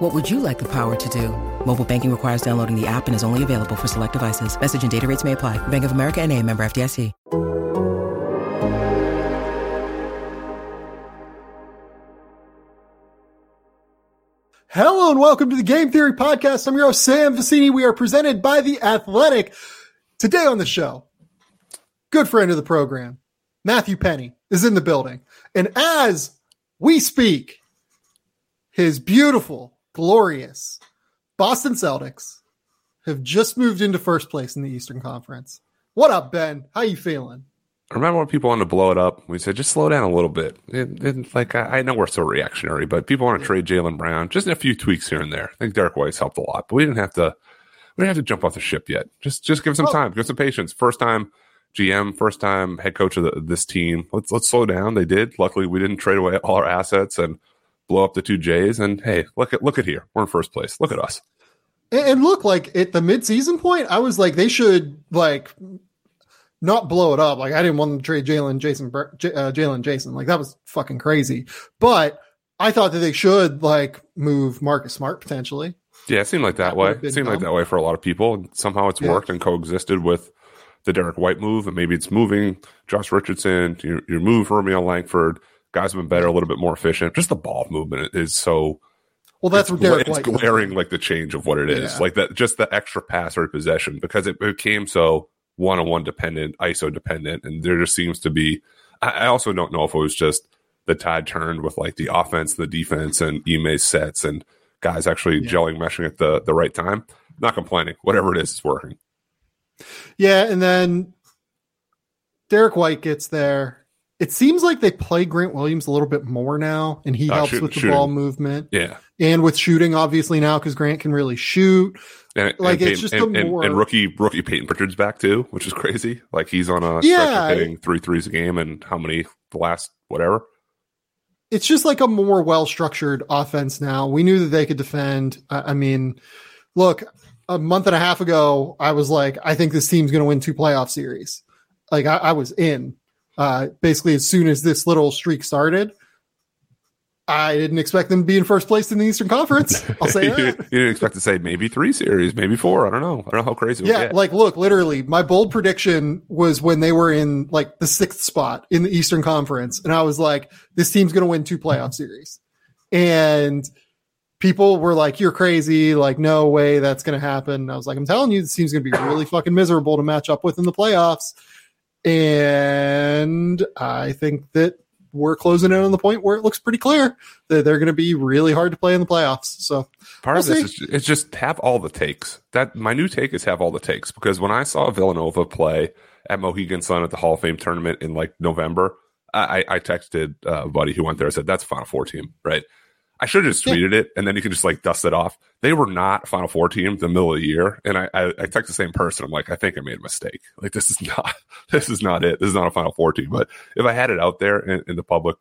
What would you like the power to do? Mobile banking requires downloading the app and is only available for select devices. Message and data rates may apply. Bank of America and a member FDIC. Hello and welcome to the Game Theory Podcast. I'm your host, Sam Vecenie. We are presented by The Athletic. Today on the show, good friend of the program, Matthew Penny, is in the building. And as we speak, his beautiful, glorious Boston Celtics have just moved into first place in the Eastern Conference. What up, Ben? How you feeling? Remember when people wanted to blow it up? We said just slow down a little bit. It, it, like I, I, know we're so reactionary, but people want to trade Jaylen Brown. Just a few tweaks here and there. I think Derrick White's helped a lot, but we didn't have to. We didn't have to jump off the ship yet. Just just give some well, time, give some patience. First time GM, first time head coach of the, this team. Let's let's slow down. They did. Luckily, we didn't trade away all our assets and blow up the two J's. And hey, look at look at here. We're in first place. Look at us. And look, like at the midseason point, I was like, they should like not blow it up. Like I didn't want to trade Jaylen Jayson uh, Jaylen Jayson. Like that was fucking crazy. But I thought that they should like move Marcus Smart potentially. Yeah, it seemed like that, that way. It seemed dumb. like that way for a lot of people. And somehow it's yeah. worked and coexisted with the Derrick White move. And maybe it's moving Josh Richardson. You, you move Romeo Langford. Guys have been better, a little bit more efficient. Just the ball movement is so. Well, that's it's, Derek it's White glaring, like the change of what it is, yeah. like that. Just the extra pass or possession because it became so one on one dependent, ISO dependent, and there just seems to be. I, also don't know if it was just the tide turned with like the offense, the defense, and Ime sets and guys actually yeah. gelling, meshing at the the right time. Not complaining. Whatever it is, it's working. Yeah, and then Derrick White gets there. It seems like they play Grant Williams a little bit more now, and he uh, helps with the shooting. ball movement. Yeah, and with shooting, obviously now because Grant can really shoot. And, like and it's just and, a more and, rookie rookie Payton Pritchard's back too, which is crazy. Like he's on a yeah, hitting three threes a game, and how many the last whatever. It's just like a more well structured offense now. We knew that they could defend. I, I mean, look, a month and a half ago, I was like, I think this team's going to win two playoff series. Like I, I was in. Uh, basically, as soon as this little streak started, I didn't expect them to be in first place in the Eastern Conference. I'll say you, that. you, didn't expect to say maybe three series, maybe four. I don't know. I don't know how crazy. Yeah, like look, literally, my bold prediction was when they were in like the sixth spot in the Eastern Conference, and I was like, this team's going to win two playoff series, and people were like, "You're crazy! Like, no way that's going to happen." And I was like, "I'm telling you, this team's going to be really fucking miserable to match up with in the playoffs." And I think that we're closing in on the point where it looks pretty clear that they're going to be really hard to play in the playoffs. So part we'll of this is, just have all the takes. That my new take is have all the takes because when I saw Villanova play at Mohegan Sun at the Hall of Fame tournament in like November, I, I texted uh, a buddy who went there. I said, "That's Final Four team, right?" I should have just tweeted it and then you can just like dust it off. They were not Final Four team the middle of the year, and I, I, I text the same person. I'm like, I think I made a mistake. Like this is not this is not it. This is not a Final Four team. But if I had it out there in, in the public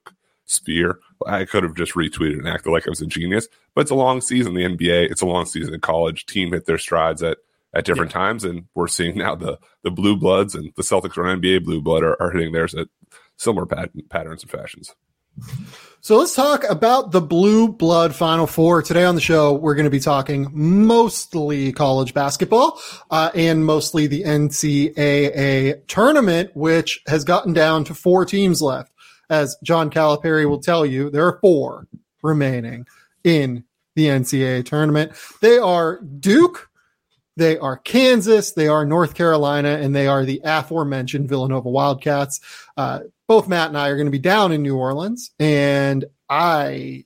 sphere, I could have just retweeted and acted like I was a genius. But it's a long season. The NBA, it's a long season in college. Team hit their strides at at different yeah. times, and we're seeing now the the blue bloods and the Celtics or NBA blue blood are, are hitting theirs at similar pat- patterns and fashions. So let's talk about the Blue Blood Final Four. Today on the show, we're going to be talking mostly college basketball uh, and mostly the NCAA tournament, which has gotten down to four teams left. As John Calipari will tell you, there are four remaining in the NCAA tournament. They are Duke, they are Kansas, they are North Carolina, and they are the aforementioned Villanova Wildcats. Uh, both Matt and I are going to be down in New Orleans, and I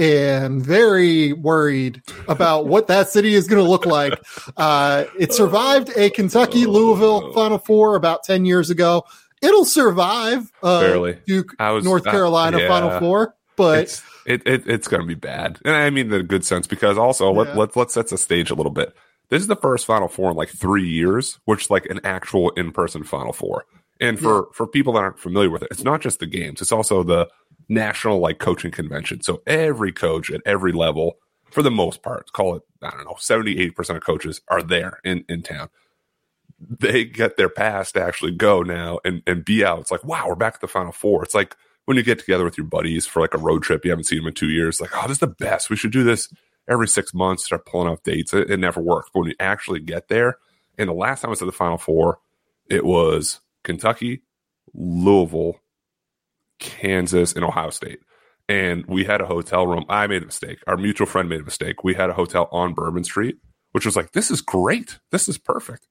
am very worried about what that city is going to look like. Uh, it survived a Kentucky Louisville Final Four about 10 years ago. It'll survive uh, Barely. Duke was, North Carolina uh, yeah. Final Four, but it's, it, it, it's going to be bad. And I mean the good sense because also yeah. let, let, let's set the stage a little bit. This is the first Final Four in like three years, which is like an actual in person Final Four And for for people that aren't familiar with it, it's not just the games; it's also the national like coaching convention. So every coach at every level, for the most part, call it I don't know, 70, 80 percent of coaches are there in in town. They get their pass to actually go now and and be out. It's like wow, we're back at the Final Four. It's like when you get together with your buddies for like a road trip, you haven't seen them in two years. Like oh, this is the best. We should do this every six months. Start pulling off dates. It, it never works. But when you actually get there, and the last time I was at the Final Four, it was Kentucky, Louisville, Kansas, and Ohio State. And we had a hotel room. I made a mistake. Our mutual friend made a mistake. We had a hotel on Bourbon Street, which was like, this is great. This is perfect.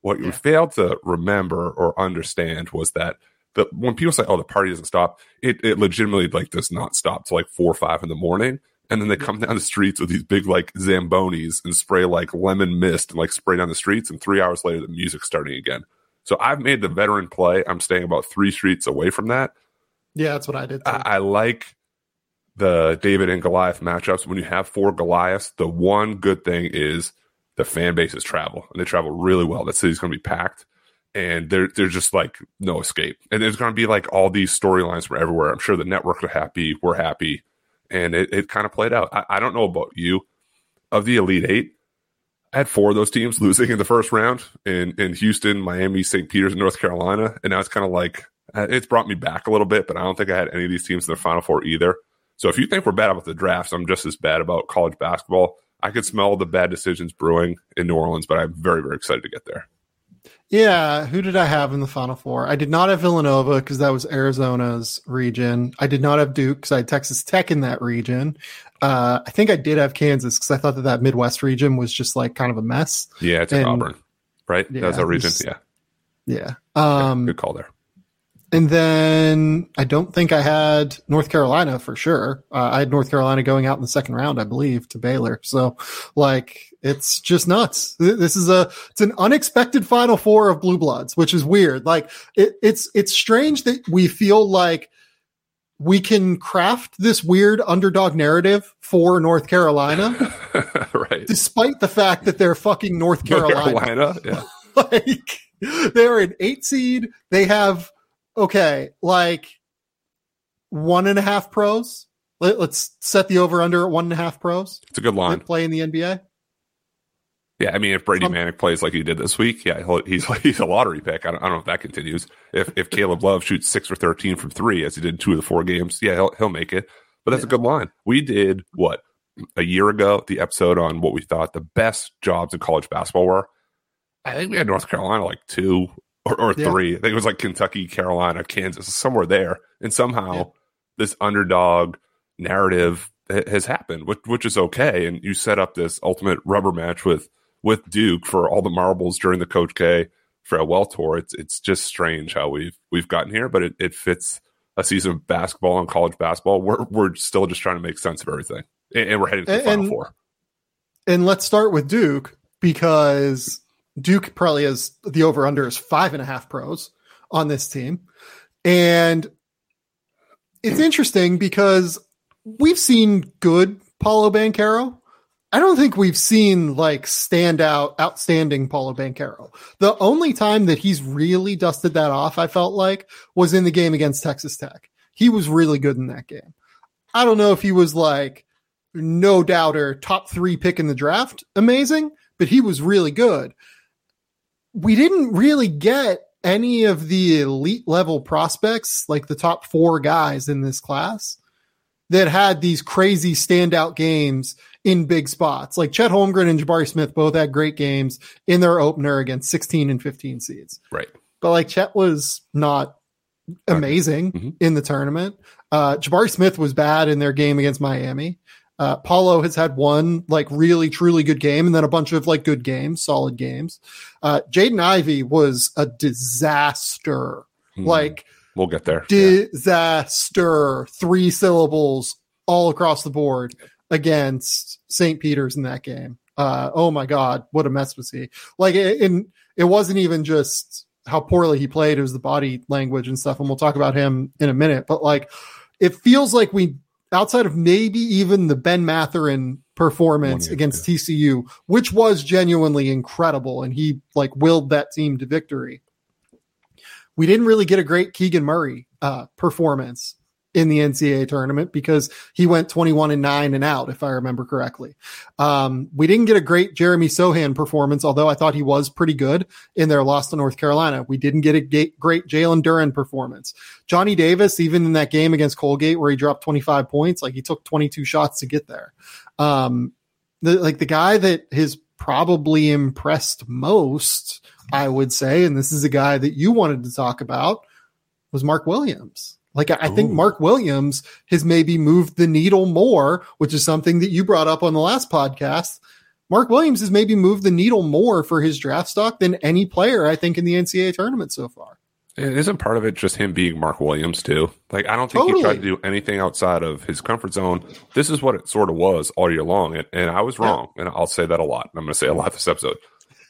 What yeah. we failed to remember or understand was that the, when people say, oh, the party doesn't stop, it, it legitimately like does not stop till like four or five in the morning. And then they come down the streets with these big like Zambonis and spray like lemon mist and like spray down the streets. And three hours later, the music's starting again. So I've made the veteran play. I'm staying about three streets away from that. Yeah, that's what I did. I, I, like the David and Goliath matchups. When you have four Goliaths, the one good thing is the fan bases travel and they travel really well. That city's going to be packed and there, there's just like no escape. And there's going to be like all these storylines from everywhere. I'm sure the network are happy. We're happy. And it, it kind of played out. I, I don't know about you. Of the Elite Eight, I had four of those teams losing in the first round in, in Houston, Miami, St. Peter's, North Carolina. And now it's kind of like uh, it's brought me back a little bit, but I don't think I had any of these teams in the Final Four either. So if you think we're bad about the drafts, I'm just as bad about college basketball. I could smell the bad decisions brewing in New Orleans, but I'm very, very excited to get there. Yeah, who did I have in the Final Four? I did not have Villanova because that was Arizona's region. I did not have Duke because I had Texas Tech in that region. Uh, I think I did have Kansas because I thought that that Midwest region was just like kind of a mess. Yeah, it's and, Auburn, right? Yeah, That's our region. Yeah, yeah. Um, yeah. Good call there. And then I don't think I had North Carolina for sure. Uh, I had North Carolina going out in the second round, I believe, to Baylor. So, like, it's just nuts. This is a it's an unexpected Final Four of Blue Bloods, which is weird. Like, it, it's it's strange that we feel like we can craft this weird underdog narrative for North Carolina, right? Despite the fact that they're fucking North Carolina. North Carolina, yeah. like they're an eight seed. They have okay, like one and a half pros. Let, us set the over under at one and a half pros. It's a good line. Play in the NBA. Yeah, I mean, if Brady um, Manek plays like he did this week, yeah, he's he's a lottery pick. I don't, I don't know if that continues. If if Caleb Love shoots six or thirteen from three, as he did two of the four games, yeah, he'll he'll make it. But that's yeah. a good line. We did what a year ago, the episode on what we thought the best jobs in college basketball were. I think we had North Carolina like two or, or yeah. three. I think it was like Kentucky, Carolina, Kansas, somewhere there. And somehow yeah. this underdog narrative has happened, which, which is okay. And you set up this ultimate rubber match with with Duke for all the marbles during the Coach K farewell tour. It's it's just strange how we've we've gotten here, but it, it fits a season of basketball and college basketball. We're we're still just trying to make sense of everything, and, and we're heading to the and, Final Four. And let's start with Duke because Duke probably has the over under is five and a half pros on this team. And it's interesting because we've seen good Paolo Banchero. I don't think we've seen like standout, outstanding Paolo Banchero. The only time that he's really dusted that off, I felt like, was in the game against Texas Tech. He was really good in that game. I don't know if he was like no doubter top three pick in the draft, amazing, but he was really good we didn't really get any of the elite level prospects, like the top four guys in this class, that had these crazy standout games in big spots. Like Chet Holmgren and Jabari Smith both had great games in their opener against 16 and 15 seeds. Right. But like Chet was not amazing mm-hmm. in the tournament. Uh, Jabari Smith was bad in their game against Miami. Uh, Paolo has had one like really truly good game, and then a bunch of like good games, solid games. Uh, Jaden Ivey was a disaster. Hmm. Like we'll get there. Disaster. Yeah. Three syllables all across the board against St. Peter's in that game. Uh, oh my God, what a mess was he? Like, it, it, it wasn't even just how poorly he played; it was the body language and stuff. And we'll talk about him in a minute. But like, it feels like we outside of maybe even the Ben Mathurin performance year, against yeah. TCU, which was genuinely incredible, and he like willed that team to victory. we didn't really get a great Keegan Murray uh, performance in the NCAA tournament because he went 21 and 9 and out, if I remember correctly. Um, we didn't get a great Jeremy Sochan performance, although I thought he was pretty good in their loss to North Carolina. We didn't get a great Jalen Duren performance. Johnny Davis, even in that game against Colgate where he dropped 25 points, like he took 22 shots to get there. Um, the, like the guy that has probably impressed most, I would say, and this is a guy that you wanted to talk about, was Mark Williams. Like I, I think Mark Williams has maybe moved the needle more, which is something that you brought up on the last podcast. Mark Williams has maybe moved the needle more for his draft stock than any player I think in the NCAA tournament so far. It isn't part of it just him being Mark Williams too. Like I don't think totally. he tried to do anything outside of his comfort zone. This is what it sort of was all year long, and, and I was wrong, yeah. and I'll say that a lot. I'm going to say a lot this episode.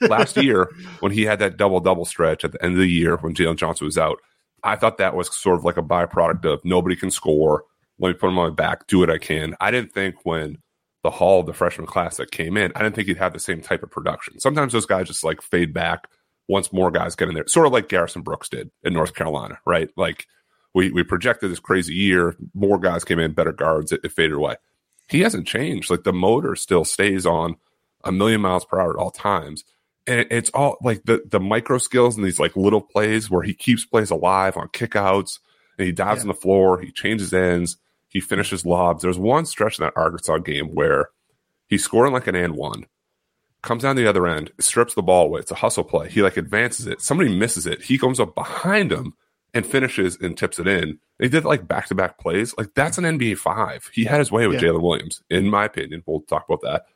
Last year, when he had that double double stretch at the end of the year when Jalen Johnson was out, I thought that was sort of like a byproduct of nobody can score. Let me put him on my back, do what I can. I didn't think when the Hall, of the freshman class that came in, I didn't think he'd have the same type of production. Sometimes those guys just like fade back once more guys get in there, sort of like Garrison Brooks did in North Carolina, right? Like we we projected this crazy year, more guys came in, better guards, it, it faded away. He hasn't changed. Like the motor still stays on a million miles per hour at all times and it's all like the the micro skills and these like little plays where he keeps plays alive on kickouts and he dives yeah. on the floor, he changes ends, he finishes lobs. There's one stretch in that Arkansas game where he's scoring like an and one, comes down the other end, strips the ball away. It's a hustle play. He like advances it. Somebody misses it. He comes up behind him and finishes and tips it in. He did like back to back plays. Like that's an NBA five. He had his way with yeah. Jaylin Williams, in my opinion. We'll talk about that.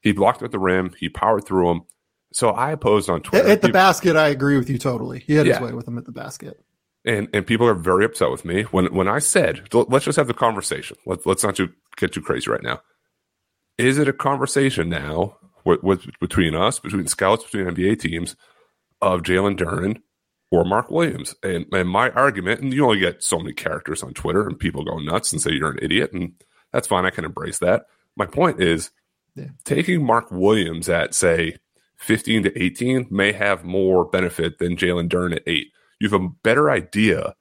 He blocked at the rim. He powered through him. So I posed on Twitter. At the people, basket, I agree with you totally. He had yeah. his way with him at the basket. And and people are very upset with me when when I said, let's just have the conversation. Let's let's not too, get too crazy right now. Is it a conversation now with, with between us, between scouts, between NBA teams, of Jalen Duren or Mark Williams? And and my argument, and you only get so many characters on Twitter, and people go nuts and say you're an idiot, and that's fine. I can embrace that. My point is yeah. taking Mark Williams at say 15 to 18 may have more benefit than Jalen Duren at eight. You have a better idea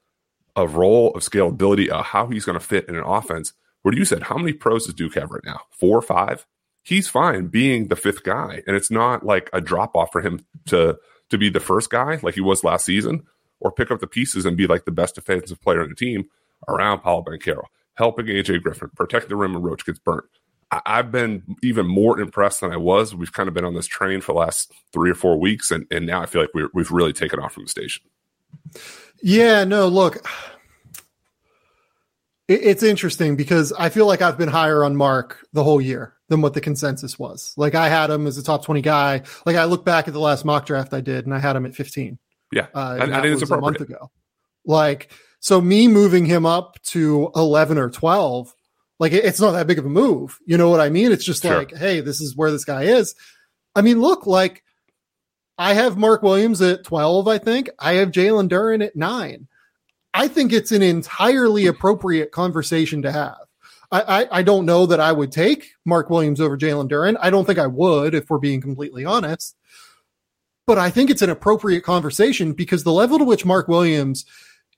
of role, of scalability, of how he's going to fit in an offense. Where you said, how many pros does Duke have right now? Four or five? He's fine being the fifth guy. And it's not like a drop off for him to to be the first guy like he was last season, or pick up the pieces and be like the best defensive player on the team around Paolo Banchero, helping AJ Griffin, protect the rim when Roach gets burnt. I've been even more impressed than I was. We've kind of been on this train for the last three or four weeks, and, and now I feel like we have really taken off from the station. Yeah, no, look, it, it's interesting because I feel like I've been higher on Mark the whole year than what the consensus was. Like I had him as a top 20 guy. Like I look back at the last mock draft I did, and I had him at 15. Yeah, uh, I, I think it's a month ago. Like, so me moving him up to 11 or 12 like it's not that big of a move. You know what I mean? It's just sure. like, hey, this is where this guy is. I mean, look, like I have Mark Williams at 12, I think. I have Jalen Duren at nine. I think it's an entirely appropriate conversation to have. I, I, I don't know that I would take Mark Williams over Jalen Duren. I don't think I would if we're being completely honest. But I think it's an appropriate conversation because the level to which Mark Williams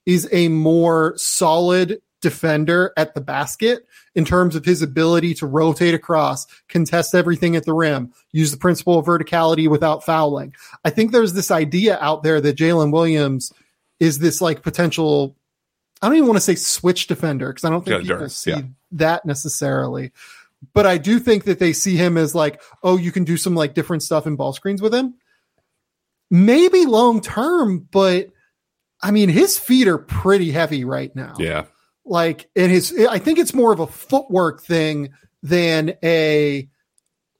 is a more solid defender at the basket in terms of his ability to rotate across, contest everything at the rim, use the principle of verticality without fouling. I think there's this idea out there that Jalen Williams is this like potential. I don't even want to say switch defender because I don't think yeah, people see yeah. that necessarily. But I do think that they see him as like, oh, you can do some like different stuff in ball screens with him. Maybe long term, but I mean, his feet are pretty heavy right now. Yeah like in his i think it's more of a footwork thing than a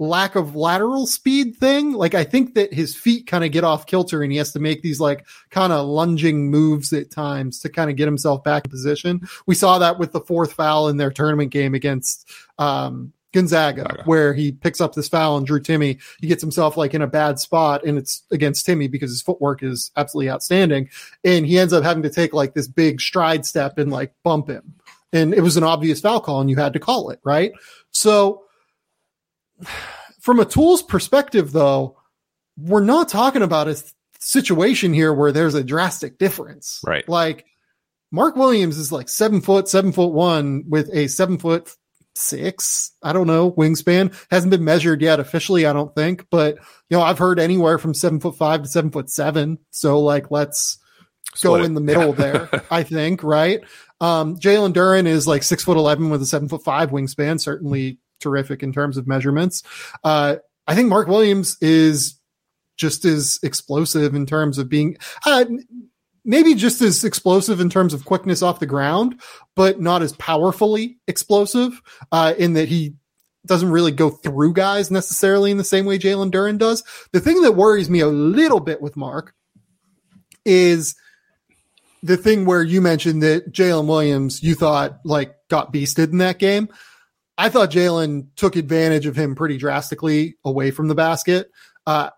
lack of lateral speed thing. Like i think that his feet kind of get off kilter and he has to make these like kind of lunging moves at times to kind of get himself back in position. We saw that with the fourth foul in their tournament game against um Gonzaga, where he picks up this foul and Drew Timme. he gets himself like in a bad spot and it's against Timme because his footwork is absolutely outstanding. And he ends up having to take like this big stride step and like bump him. And it was an obvious foul call and you had to call it, right? So from a tools perspective, though, we're not talking about a situation here where there's a drastic difference. Right. Like Mark Williams is like seven foot, seven foot one with a seven foot six, I don't know, wingspan. Hasn't been measured yet officially, I don't think, but you know, I've heard anywhere from seven foot five to seven foot seven. So like let's Split go it. in the middle there, I think, right? Um, Jalen Duren is like six foot eleven with a seven foot five wingspan, certainly terrific in terms of measurements. Uh, I think Mark Williams is just as explosive in terms of being uh, maybe just as explosive in terms of quickness off the ground, but not as powerfully explosive uh, in that he doesn't really go through guys necessarily in the same way Jalen Duren does. The thing that worries me a little bit with Mark is the thing where you mentioned that Jaylin Williams, you thought like got beasted in that game. I thought Jalen took advantage of him pretty drastically away from the basket. Uh,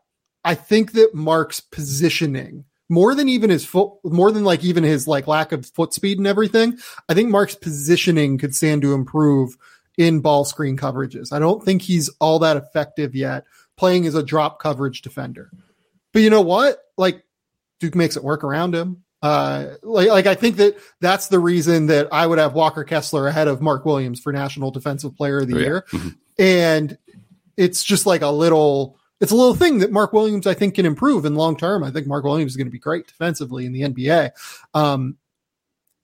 I think that Mark's positioning more than even his foot, more than like even his like lack of foot speed and everything. I think Mark's positioning could stand to improve in ball screen coverages. I don't think he's all that effective yet playing as a drop coverage defender. But you know what? Like Duke makes it work around him. Uh, like, like I think that that's the reason that I would have Walker Kessler ahead of Mark Williams for National Defensive Player of the oh, Year. Yeah. Mm-hmm. And it's just like a little, it's a little thing that Mark Williams, I think, can improve in long term. I think Mark Williams is going to be great defensively in the NBA. Um,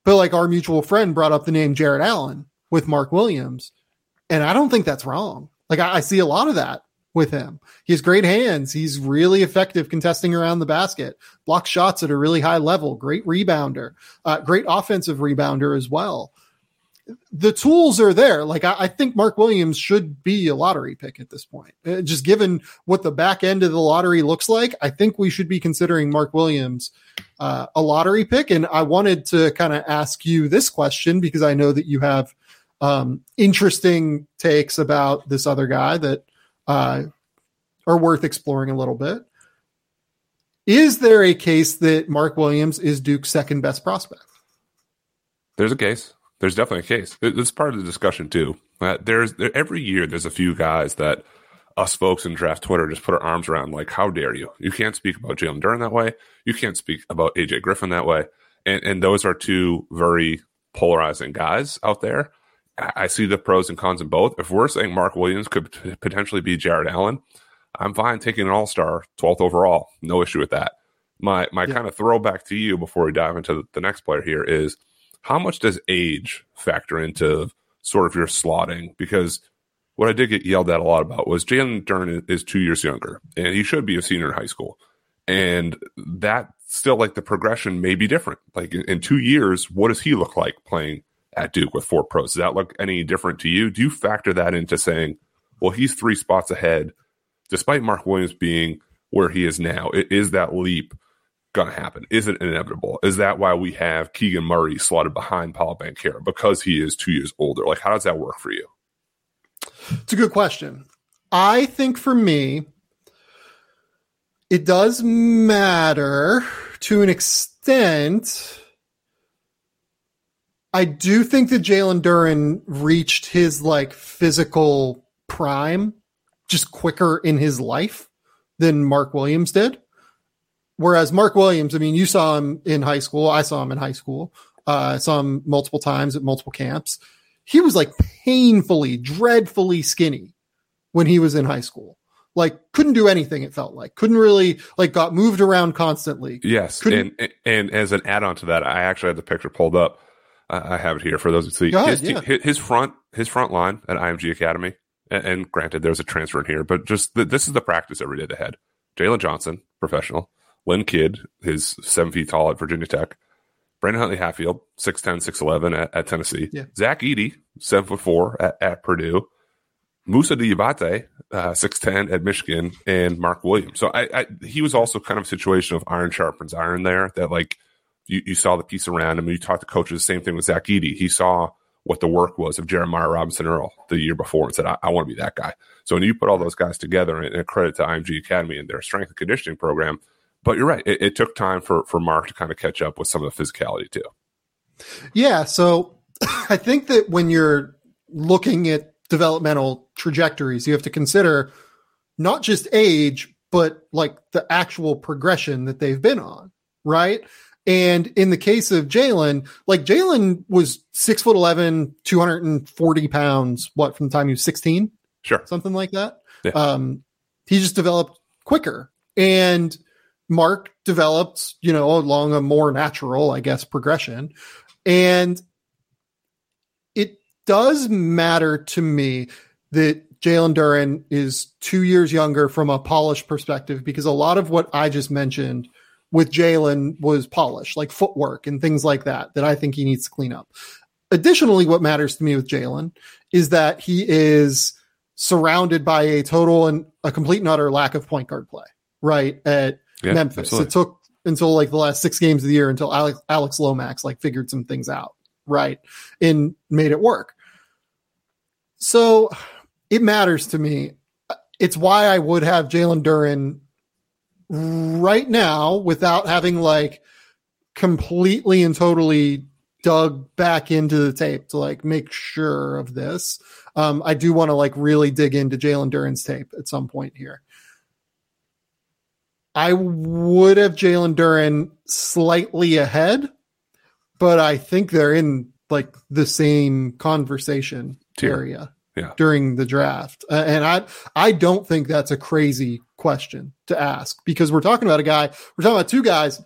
but like our mutual friend brought up the name Jarrett Allen with Mark Williams, and I don't think that's wrong. Like I, I see a lot of that with him. He has great hands. He's really effective contesting around the basket, blocks shots at a really high level, great rebounder, uh, great offensive rebounder as well the tools are there. Like I, I, think Mark Williams should be a lottery pick at this point. Uh, just given what the back end of the lottery looks like, I think we should be considering Mark Williams uh, a lottery pick. And I wanted to kind of ask you this question because I know that you have um, interesting takes about this other guy that uh, are worth exploring a little bit. Is there a case that Mark Williams is Duke's second best prospect? There's a case there's definitely a case. It's part of the discussion too. Uh, there's there, every year there's a few guys that us folks in draft Twitter just put our arms around. Like, how dare you? You can't speak about Jalen Duren that way. You can't speak about AJ Griffin that way. And and those are two very polarizing guys out there. I, I see the pros and cons in both. If we're saying Mark Williams could p- potentially be Jarrett Allen, I'm fine taking an All Star, 12th overall. No issue with that. My my yeah. kind of throwback to you before we dive into the next player here is how much does age factor into sort of your slotting? Because what I did get yelled at a lot about was Jalen Duren is two years younger, and he should be a senior in high school, and that still like the progression may be different. Like in, in two years, what does he look like playing at Duke with four pros? Does that look any different to you? Do you factor that into saying, well, he's three spots ahead, despite Mark Williams being where he is now? It is that leap going to happen? Is it inevitable? Is that why we have Keegan Murray slotted behind Paul Banchero because he is two years older? Like, how does that work for you? It's a good question. I think for me, it does matter to an extent. I do think that Jalen Duren reached his like physical prime just quicker in his life than Mark Williams did. Whereas Mark Williams, I mean, you saw him in high school. I saw him in high school. Uh, I saw him multiple times at multiple camps. He was like painfully, dreadfully skinny when he was in high school. Like couldn't do anything. It felt like couldn't really like got moved around constantly. Yes, couldn't, and and as an add on to that, I actually had the picture pulled up. I have it here for those who see ahead, his, yeah. his front his front line at IMG Academy. And, and granted, there's a transfer in here, but just the, this is the practice every day ahead. Jalen Johnson, professional. Lynn Kidd, his seven feet tall at Virginia Tech. Brandon Huntley Hatfield, 6'10, 6'11 at, at Tennessee. Yeah. Zach foot four at, at Purdue. Moussa Diabate, uh, 6'10 at Michigan, and Mark Williams. So I, I, he was also kind of a situation of iron sharpens iron there that like you, you saw the piece around him. You talked to coaches, the same thing with Zach Edey. He saw what the work was of Jeremiah Robinson Earl the year before and said, I, I want to be that guy. So when you put all those guys together and, and credit to IMG Academy and their strength and conditioning program – but you're right. It, it took time for for Mark to kind of catch up with some of the physicality too. Yeah. So I think that when you're looking at developmental trajectories, you have to consider not just age, but like the actual progression that they've been on, right? And in the case of Jalen, like Jalen was six foot 11, 240 pounds, what, from the time he was 16? Sure. Something like that. Yeah. Um, he just developed quicker. And Mark developed, you know, along a more natural, I guess, progression. And it does matter to me that Jalen Duren is two years younger from a polish perspective because a lot of what I just mentioned with Jalen was polish, like footwork and things like that, that I think he needs to clean up. Additionally, what matters to me with Jalen is that he is surrounded by a total and a complete and utter lack of point guard play, right? At Yeah, Memphis. absolutely. It took until like the last six games of the year until Alex, Alex Lomax like figured some things out, right? And made it work. So it matters to me. It's why I would have Jalen Duren right now without having like completely and totally dug back into the tape to like make sure of this. Um, I do want to like really dig into Jalen Duren's tape at some point here. I would have Jalen Duren slightly ahead, but I think they're in like the same conversation Tier. area Yeah. during the draft. Uh, and I I don't think that's a crazy question to ask because we're talking about a guy, we're talking about two guys.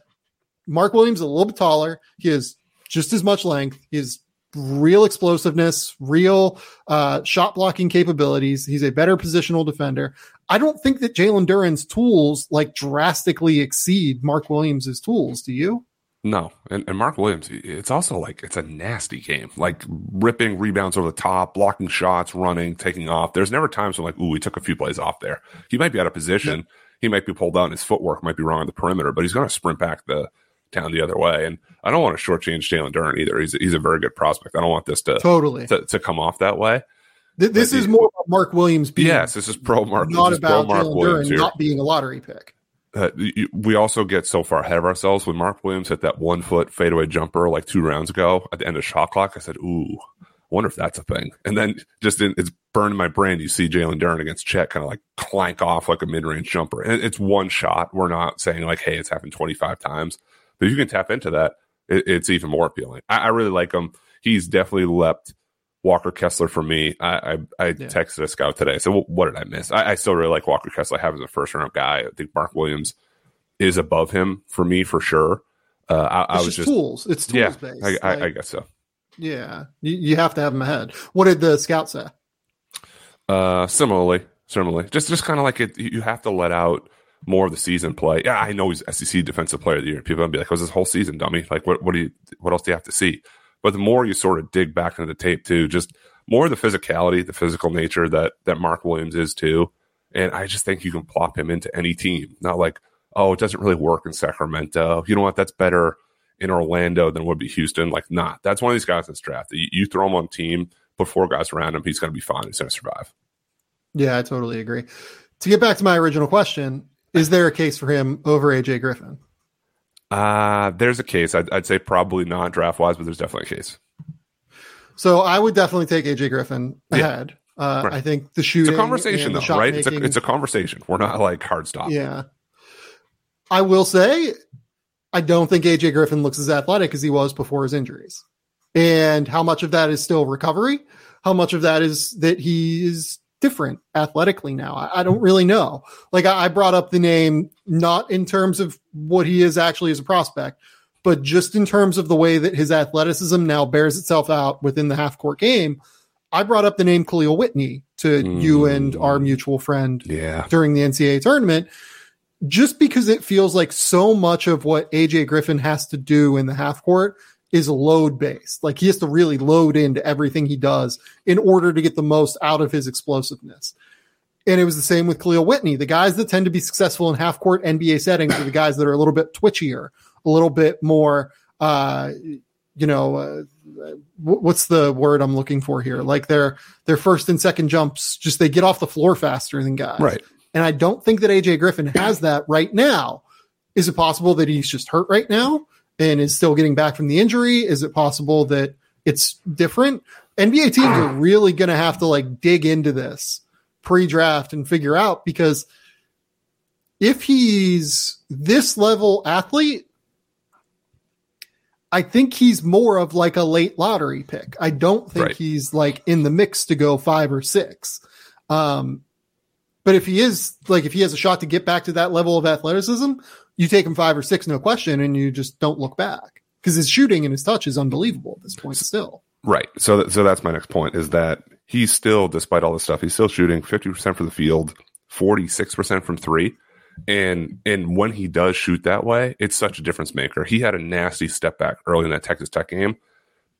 Mark Williams is a little bit taller. He has just as much length. He has real explosiveness, real uh, shot blocking capabilities. He's a better positional defender. I don't think that Jalen Duren's tools like drastically exceed Mark Williams's tools. Do you? No, and, and Mark Williams, it's also like it's a nasty game, like ripping rebounds over the top, blocking shots, running, taking off. There's never times when like, ooh, he took a few plays off there. He might be out of position, he might be pulled out, and his footwork might be wrong on the perimeter, but he's going to sprint back the down the other way. And I don't want to shortchange Jalen Duren either. He's he's a very good prospect. I don't want this to Totally. to, to come off that way. Th- this but is the- more about Mark Williams being Yes, this is pro Mark. not about Mark Jalen Williams Duren not being a lottery pick. uh, we also get so far ahead of ourselves when Mark Williams hit that one foot fadeaway jumper like two rounds ago at the end of shot clock. I said, "Ooh, wonder if that's a thing." And then just in, it's burned in my brain. You see Jalen Duren against Chet kind of like clank off like a mid range jumper, and it's one shot. We're not saying like, "Hey, it's happened twenty five times," but if you can tap into that, it, it's even more appealing. I, I really like him. He's definitely leapt Walker Kessler for me. I I, I Yeah. texted a scout today. So what, what did I miss? I, I still really like Walker Kessler. I have him as a first round guy. I think Mark Williams is above him for me for sure. Uh, I, was just, tools. It's tools yeah, based. I, I, I guess so. yeah, you, you have to have them ahead. What did the scout say? Uh, similarly, similarly, just just kind of like it. You have to let out more of the season play. Yeah, I know he's SEC Defensive Player of the Year. People will be like, "Was this whole season, dummy? Like, what what do you what else do you have to see?" But the more you sort of dig back into the tape too, just more of the physicality, the physical nature that that Mark Williams is too. And I just think you can plop him into any team. Not like, oh, it doesn't really work in Sacramento. You know what? That's better in Orlando than would be Houston. Like, not. That's one of these guys that's drafted. You, you throw him on team, put four guys around him, he's going to be fine. He's going to survive. Yeah, I totally agree. To get back to my original question, is there a case for him over AJ Griffin? Uh, there's a case. I'd, I'd say probably not draft wise, but there's definitely a case. So I would definitely take AJ Griffin Yeah. ahead. Uh, Right. I think the It's shooting, a conversation, though, right? It's a, it's a conversation. We're not like hard stop. Yeah. I will say, I don't think AJ Griffin looks as athletic as he was before his injuries. And how much of that is still recovery? How much of that is that he is different athletically now? I, I don't really know. Like I, I brought up the name not in terms of what he is actually as a prospect, but just in terms of the way that his athleticism now bears itself out within the half court game. I brought up the name Kahlil Whitney to you and Mm. our mutual friend Yeah. during the NCAA tournament, just because it feels like so much of what AJ Griffin has to do in the half court is load based. Like he has to really load into everything he does in order to get the most out of his explosiveness. And it was the same with Kahlil Whitney. The guys that tend to be successful in half court NBA settings are the guys that are a little bit twitchier, a little bit more, uh, you know, uh, what's the word I'm looking for here? Like their their first and second jumps, just they get off the floor faster than guys. Right. And I don't think that AJ Griffin has that right now. Is it possible that he's just hurt right now and is still getting back from the injury? Is it possible that it's different? NBA teams are really going to have to like dig into this pre draft and figure out because if he's this level athlete, I think he's more of like a late lottery pick. I don't think Right. he's like in the mix to go five or six. Um, but if he is like, if he has a shot to get back to that level of athleticism, you take him five or six, no question, and you just don't look back because his shooting and his touch is unbelievable at this point still. Right. So, th- so that's my next point is that he's still, despite all this stuff, he's still shooting 50% from the field, 46% from three. And, and when he does shoot that way, it's such a difference maker. He had a nasty step back early in that Texas Tech game.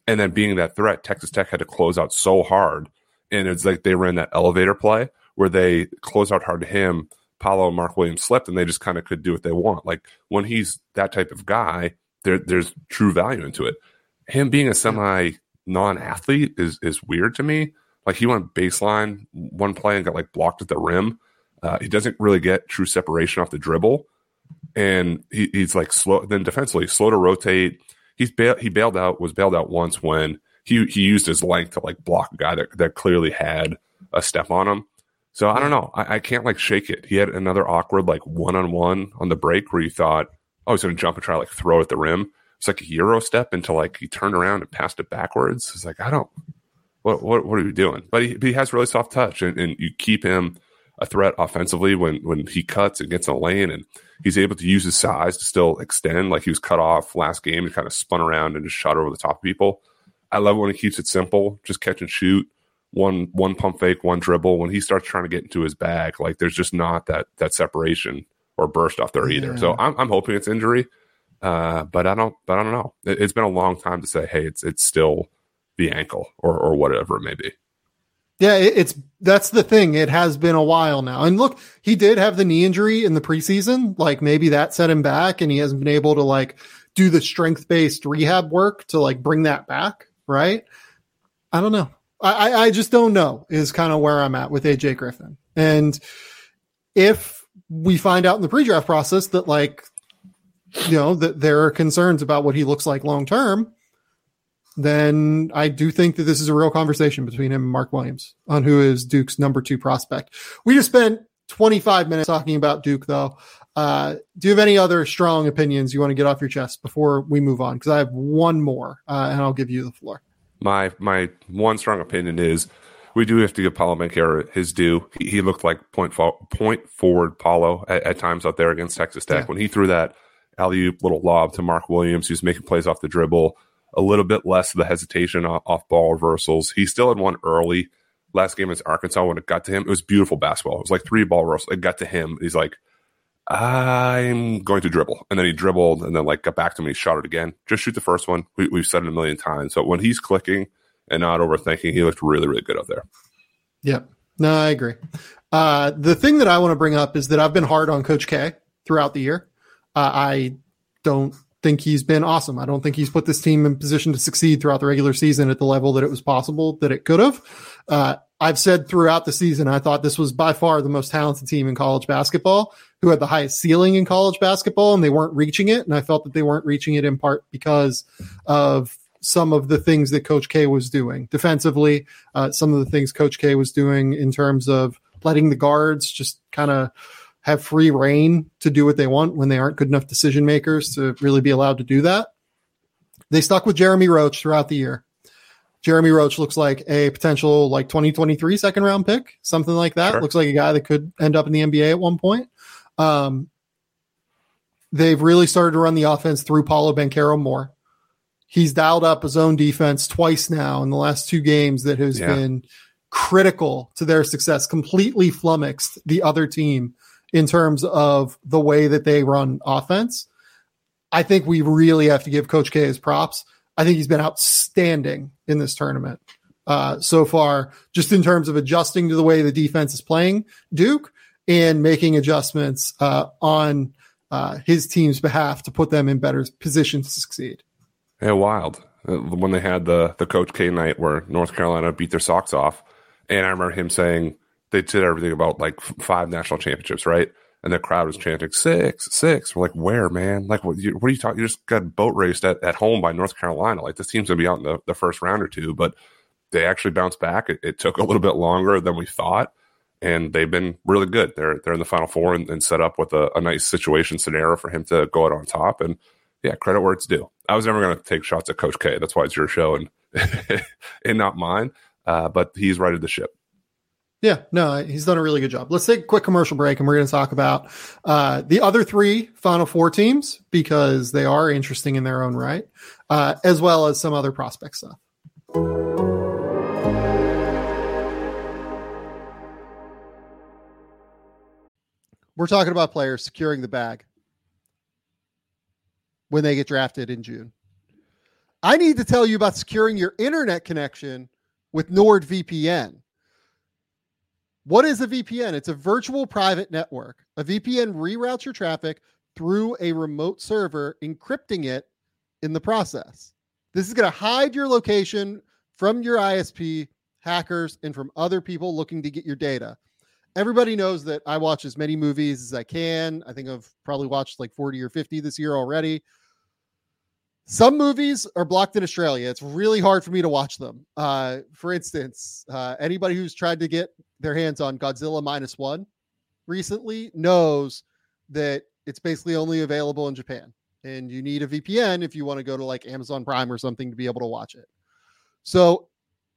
And then being that threat, Texas Tech had to close out so hard. And it's like they ran that elevator play where they close out hard to him. Paolo and Mark Williams slept and they just kind of could do what they want. Like when he's that type of guy, there, there's true value into it. Him being a semi non-athlete is is weird to me. Like he went baseline one play and got like blocked at the rim. Uh, he doesn't really get true separation off the dribble, and he, he's like slow. Then defensively, slow to rotate. He's bail, he bailed out was bailed out once when he he used his length to like block a guy that that clearly had a step on him. So I don't know. I, I can't like shake it. He had another awkward like one on one on the break where you thought, oh, he's going to jump and try to like throw at the rim. It's like a euro step into like he turned around and passed it backwards. It's like I don't. What what what are you doing? But he, but he has really soft touch, and, and you keep him a threat offensively when when he cuts and gets in a lane, and he's able to use his size to still extend. Like he was cut off last game and kind of spun around and just shot over the top of people. I love when he keeps it simple, just catch and shoot. One one pump fake, one dribble. When he starts trying to get into his bag, like there's just not that that separation or burst off there either. Yeah. So I'm I'm hoping it's injury, uh, but I don't but I don't know. It, it's been a long time to say, hey, it's it's still the ankle or or whatever it may be. Yeah, it, it's that's the thing. It has been a while now. And look, he did have the knee injury in the preseason. Like maybe that set him back and he hasn't been able to like do the strength based rehab work to like bring that back. Right. I don't know. I, I, just don't know is kind of where I'm at with AJ Griffin. And if we find out in the pre draft process that like, you know, that there are concerns about what he looks like long term, then I do think that this is a real conversation between him and Mark Williams on who is Duke's number two prospect. We just spent 25 minutes talking about Duke, though. Uh, do you have any other strong opinions you want to get off your chest before we move on? Because I have one more, uh, and I'll give you the floor. My my one strong opinion is we do have to give Paolo Banchero his due. He, he looked like point fo- point forward Paolo at, at times out there against Texas Tech Yeah. when he threw that alley oop little lob to Mark Williams. He was making plays off the dribble, a little bit less of the hesitation off, off ball reversals. He still had one early last game against Arkansas when it got to him. It was beautiful basketball. It was like three ball reversals. It got to him. He's like, I'm going to dribble. And then he dribbled and then like got back to me, shot it again. Just shoot the first one. We, we've said it a million times. So when he's clicking and not overthinking, he looked really, really good out there. Yeah, no, I agree. Uh, the thing that I want to bring up is that I've been hard on Coach K throughout the year. Uh, I don't think he's been awesome. I don't think he's put this team in position to succeed throughout the regular season at the level that it was possible that it could have. Uh, I've said throughout the season, I thought this was by far the most talented team in college basketball, who had the highest ceiling in college basketball, and they weren't reaching it. And I felt that they weren't reaching it in part because of some of the things that Coach K was doing defensively, uh, some of the things Coach K was doing in terms of letting the guards just kind of have free reign to do what they want when they aren't good enough decision makers to really be allowed to do that. They stuck with Jeremy Roach throughout the year. Jeremy Roach looks like a potential like 2023 second round pick, something like that. Sure. Looks like a guy that could end up in the NBA at one point. Um, they've really started to run the offense through Paolo Banchero more. He's dialed up his own defense twice now in the last two games that has Yeah. been critical to their success, completely flummoxed the other team in terms of the way that they run offense. I think we really have to give Coach K his props. I think he's been outstanding in this tournament uh, so far, just in terms of adjusting to the way the defense is playing Duke and making adjustments uh, on uh, his team's behalf to put them in better position to succeed. Yeah, wild. Uh, When they had the the Coach K night where North Carolina beat their socks off, and I remember him saying they did everything about like five national championships, right? And the crowd was chanting six, six. We're like, where, man? Like, what, you, what are you talking? You just got boat raced at, at home by North Carolina. Like, this team's gonna be out in the, the first round or two, but they actually bounced back. It, it took a little bit longer than we thought. and they've been really good. They're they're in the final four and, and set up with a, a, nice situation scenario for him to go out on top. And yeah, credit where it's due. I was never going to take shots at Coach K. That's why it's your show and and not mine. Uh, but he's righted the ship. Yeah, no, he's done a really good job. Let's take a quick commercial break and we're going to talk about uh, the other three Final Four teams because they are interesting in their own right, uh, as well as some other prospect stuff. We're talking about players securing the bag when they get drafted in June. I need to tell you about securing your internet connection with NordVPN. What is a VPN? It's a virtual private network. A VPN reroutes your traffic through a remote server, encrypting it in the process. This is going to hide your location from your ISP, hackers, and from other people looking to get your data everybody knows that I watch as many movies as I can. I think I've probably watched like 40 or 50 this year already. Some movies are blocked in Australia. It's really hard for me to watch them. Uh, for instance, uh, anybody who's tried to get their hands on Godzilla minus one recently knows that it's basically only available in Japan. And you need a VPN if you want to go to like Amazon Prime or something to be able to watch it. So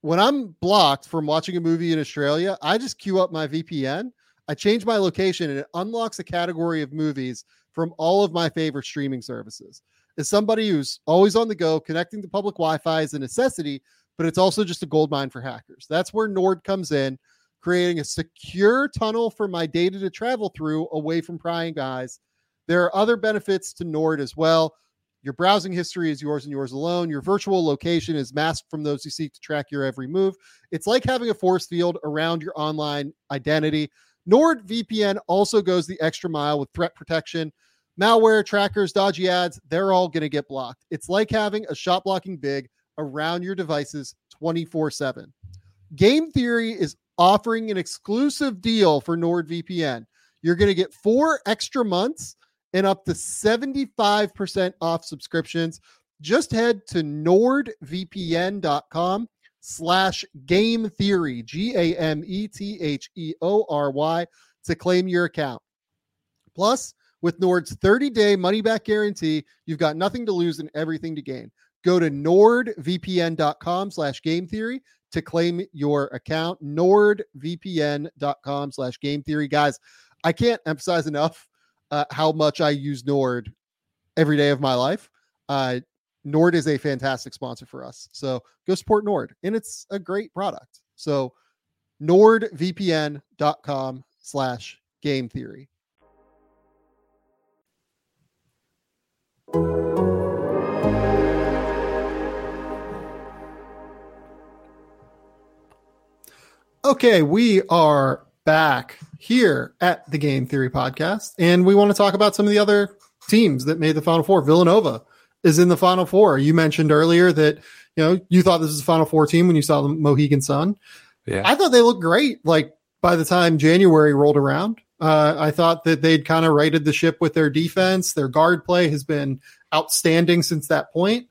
when I'm blocked from watching a movie in Australia, I just queue up my VPN. I change my location and it unlocks a category of movies from all of my favorite streaming services. As somebody who's always on the go, connecting to public Wi Fi is a necessity, but it's also just a gold mine for hackers. That's where Nord comes in, creating a secure tunnel for my data to travel through away from prying guys. There are other benefits to Nord as well. Your browsing history is yours and yours alone. Your virtual location is masked from those who seek to track your every move. It's like having a force field around your online identity. NordVPN also goes the extra mile with threat protection. Malware, trackers, dodgy ads, they're all going to get blocked. It's like having a shot blocking big around your devices 24 7. Game Theory is offering an exclusive deal for NordVPN. You're going to get four extra months and up to 75% off subscriptions. Just head to nordvpn.com slash game theory, G A M E T H E O R Y, to claim your account. Plus, with Nord's 30 day money back guarantee, you've got nothing to lose and everything to gain. Go to nordvpn.com slash game theory to claim your account. Nordvpn.com slash game theory. Guys, I can't emphasize enough uh, how much I use Nord every day of my life. Uh, Nord is a fantastic sponsor for us. So go support Nord, and it's a great product. So nordvpn.com slash game theory. Okay, we are back here at the Game Theory podcast, and we want to talk about some of the other teams that made the Final Four. Villanova is in the Final Four. You mentioned earlier that you know you thought this was a Final Four team when you saw the Mohegan Sun. Yeah, I thought they looked great. Like by the time January rolled around, uh, I thought that they'd kind of righted the ship with their defense. Their guard play has been outstanding since that point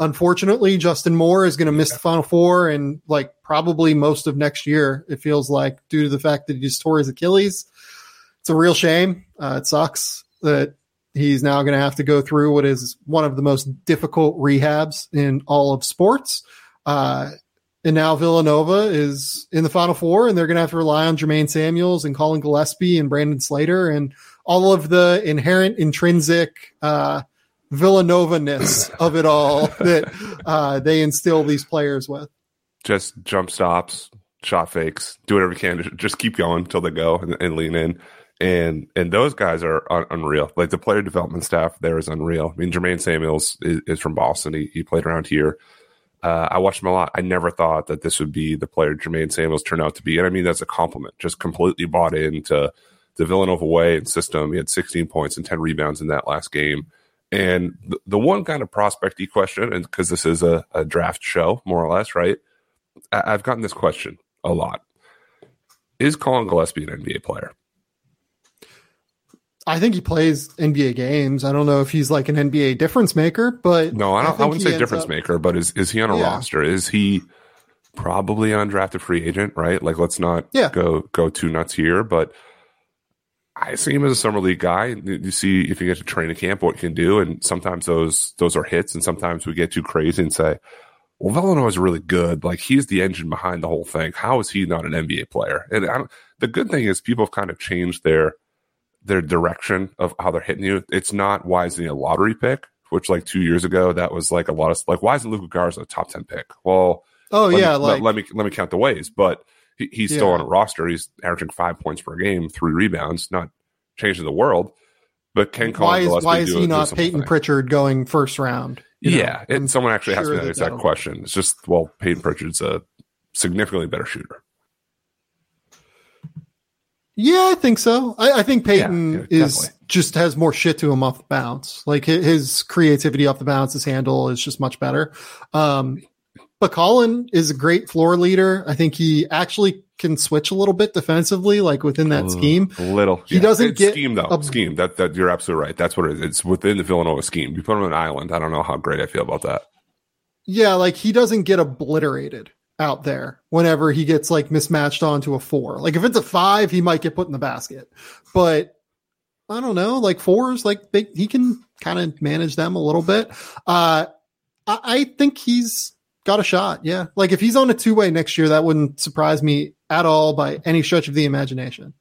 unfortunately, Justin Moore is going to miss the Final Four and like probably most of next year. It feels like due to the fact that he just tore his Achilles. It's a real shame. Uh, it sucks that he's now going to have to go through what is one of the most difficult rehabs in all of sports. Uh, and now Villanova is in the Final Four, and they're going to have to rely on Jermaine Samuels and Collin Gillespie and Brandon Slater and all of the inherent intrinsic uh, Villanova ness of it all that uh, they instill these players with. Just jump stops, shot fakes, do whatever you can to just keep going until they go and, and lean in. And and those guys are un- unreal. Like the player development staff there is unreal. I mean, Jermaine Samuels is, is from Boston. He, he played around here. Uh, I watched him a lot. I never thought that this would be the player Jermaine Samuels turned out to be. And I mean, that's a compliment. Just completely bought into the Villanova way and system. He had 16 points and 10 rebounds in that last game. And the, the one kind of prospecty question, and because this is a, a, draft show, more or less, right? I, have gotten this question a lot. Is Collin Gillespie an NBA player? I think he plays NBA games. I don't know if he's like an NBA difference maker, but no, I don't. I, I wouldn't say difference up, maker, but is is he on a yeah. roster? Is he probably undrafted free agent, right? Like, let's not yeah. go go too nuts here, but I see him as a summer league guy. You see if you get to training camp what he can do, and sometimes those those are hits, and sometimes we get too crazy and say, "Well, Villanova is really good. Like he's the engine behind the whole thing. How is he not an NBA player?" And the good thing is people have kind of changed their their direction of how they're hitting you. It's not why is he a lottery pick, which like two years ago that was like a lot of like why isn't Luka Garza a top ten pick? Well, oh yeah, me, like let, let me let me count the ways, but he, he's yeah. still on a roster. He's averaging five points per game, three rebounds, not changing the world. But Ken Collins, why is why is he not Payton Pritchard going first round? yeah, know, and someone actually sure asked me that exact question. It's just well, Payton Pritchard's a significantly better shooter. Yeah, I think so. I, I think Payton yeah, yeah, is just has more shit to him off the bounce. Like his creativity off the bounce, his handle is just much better. Um, but Collin is a great floor leader. I think he actually can switch a little bit defensively, like within that scheme. A little. He yeah. doesn't it's get scheme though. A, scheme. That that you're absolutely right. That's what it is. It's within the Villanova scheme. You put him on an island. I don't know how great I feel about that. Yeah, like he doesn't get obliterated out there whenever he gets like mismatched onto a four. Like if it's a five, he might get put in the basket. But I don't know, like fours, like they, he can kind of manage them a little bit. Uh, I, I think he's got a shot. Yeah. Like if he's on a two way next year, that wouldn't surprise me at all by any stretch of the imagination.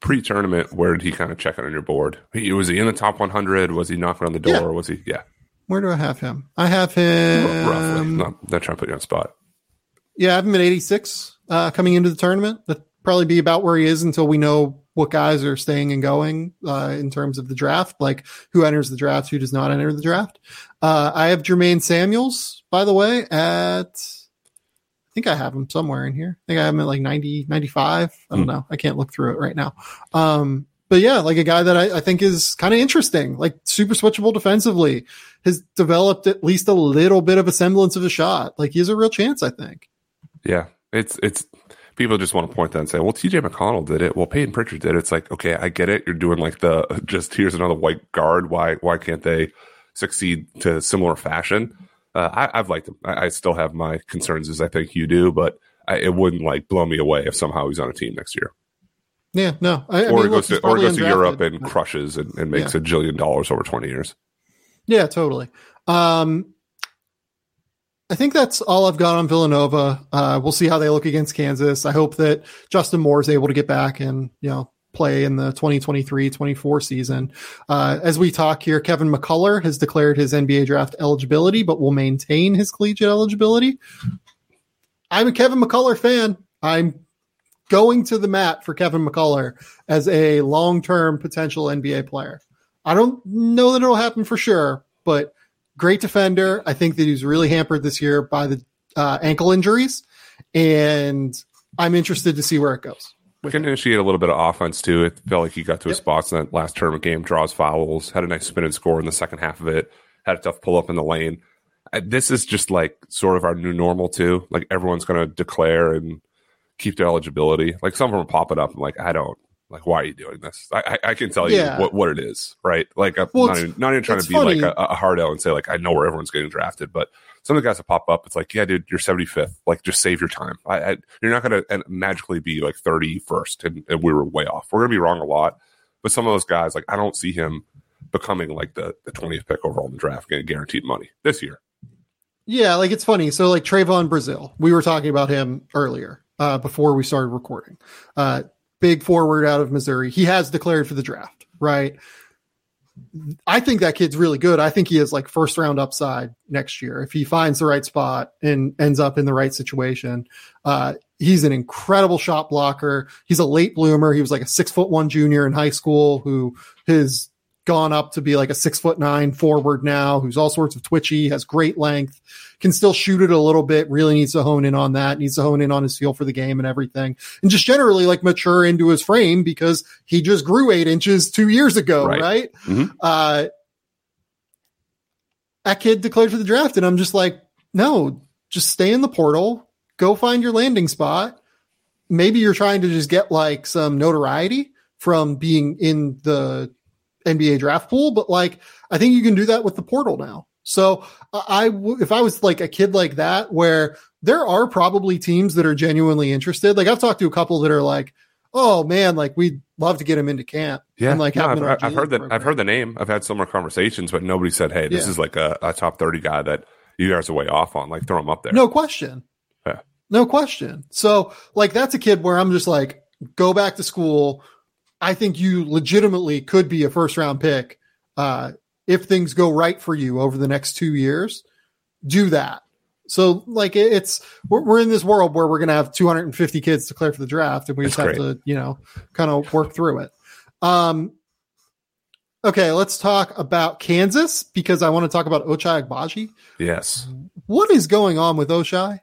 Pre tournament, where did he kind of check on your board? He, was he in the top 100? Was he knocking on the door? Yeah. Was he? Yeah. Where do I have him? I have him. Roughly. Not, not trying to put you on spot. Yeah, I have him at 86 uh, coming into the tournament. That probably be about where he is until we know what guys are staying and going uh, in terms of the draft, like who enters the draft, who does not enter the draft. Uh, I have Jermaine Samuels, by the way, at I think I have him somewhere in here. I think I have him at like 90, 95. I don't mm. know. I can't look through it right now. Um, but yeah, like a guy that I, I think is kind of interesting, like super switchable defensively, has developed at least a little bit of a semblance of a shot. Like he has a real chance, I think. Yeah, it's it's people just want to point that and say, well, TJ McConnell did it. Well, Payton Pritchard did it. It's like, okay, I get it. You're doing like the just here's another white guard. Why why can't they succeed to similar fashion? Uh, I, have liked him. I, I, still have my concerns as I think you do, but I, it wouldn't like blow me away if somehow he's on a team next year. Yeah, no. I, or, mean, goes look, to, or goes to Europe and crushes and, and makes yeah. a jillion dollars over 20 years. Yeah, totally. Um, I think that's all I've got on Villanova. Uh, we'll see how they look against Kansas. I hope that Justin Moore is able to get back and, you know, play in the 2023-24 season. Uh, as we talk here, Kevin McCullar has declared his NBA draft eligibility, but will maintain his collegiate eligibility. I'm a Kevin McCullar fan. I'm going to the mat for Kevin McCullar as a long-term potential NBA player. I don't know that it'll happen for sure, but great defender. I think that he's really hampered this year by the uh, ankle injuries, and I'm interested to see where it goes. We can initiate a little bit of offense too. It felt like he got to his yep. spots in that last tournament game, draws fouls, had a nice spin and score in the second half of it, had a tough pull up in the lane. Uh, this is just like sort of our new normal too. Like everyone's going to declare and keep their eligibility. Like some of them are popping up. I'm like, I don't, like why are you doing this? I i, I can tell you what, what it is right? Like i'm well, not, even, not even trying to be funny. like a, a hard and say like i know where everyone's getting drafted but some of the guys that pop up it's like yeah dude you're 75th like just save your time. I, I you're not going to magically be like 31st and, and we were way off. We're going to be wrong a lot but some of those guys like i don't see him becoming like the, the 20th pick overall in the draft getting guaranteed money this year. Yeah like it's funny. So like Trevon Brazile, we were talking about him earlier uh, before we started recording. Uh, big forward out of Missouri. He has declared for the draft, right? I think that kid's really good. I think he has like first round upside next year if he finds the right spot and ends up in the right situation. Uh, he's an incredible shot blocker. He's a late bloomer. He was like a six foot one junior in high school who his gone up to be like a six foot nine forward now, who's all sorts of twitchy, has great length, can still shoot it a little bit, really needs to hone in on that, needs to hone in on his feel for the game and everything. And just generally like mature into his frame because he just grew eight inches two years ago, right? right? Mm-hmm. Uh, that kid declared for the draft. And I'm just like, no, just stay in the portal, go find your landing spot. Maybe you're trying to just get like some notoriety from being in the NBA draft pool, but like I think you can do that with the portal now. So I, if I was like a kid like that, where there are probably teams that are genuinely interested. Like I've talked to a couple that are like, oh man, like we'd love to get him into camp. Yeah, and like no, I've, I've heard that. program. I've heard the name. I've had similar conversations, but nobody said, "Hey, this Yeah. is like a, a top thirty guy that you guys are way off on." Like, throw him up there. No question. Yeah. No question. So, like, that's a kid where I'm just like, go back to school. I think you legitimately could be a first round pick uh, if things go right for you over the next two years. Do that. So, like, it's we're, we're in this world where we're going to have 250 kids declare for the draft, and we That's just have to, you know, kind of work through it. Um, okay, let's talk about Kansas because I want to talk about Ochai Agbaji. Yes, What is going on with Ochai?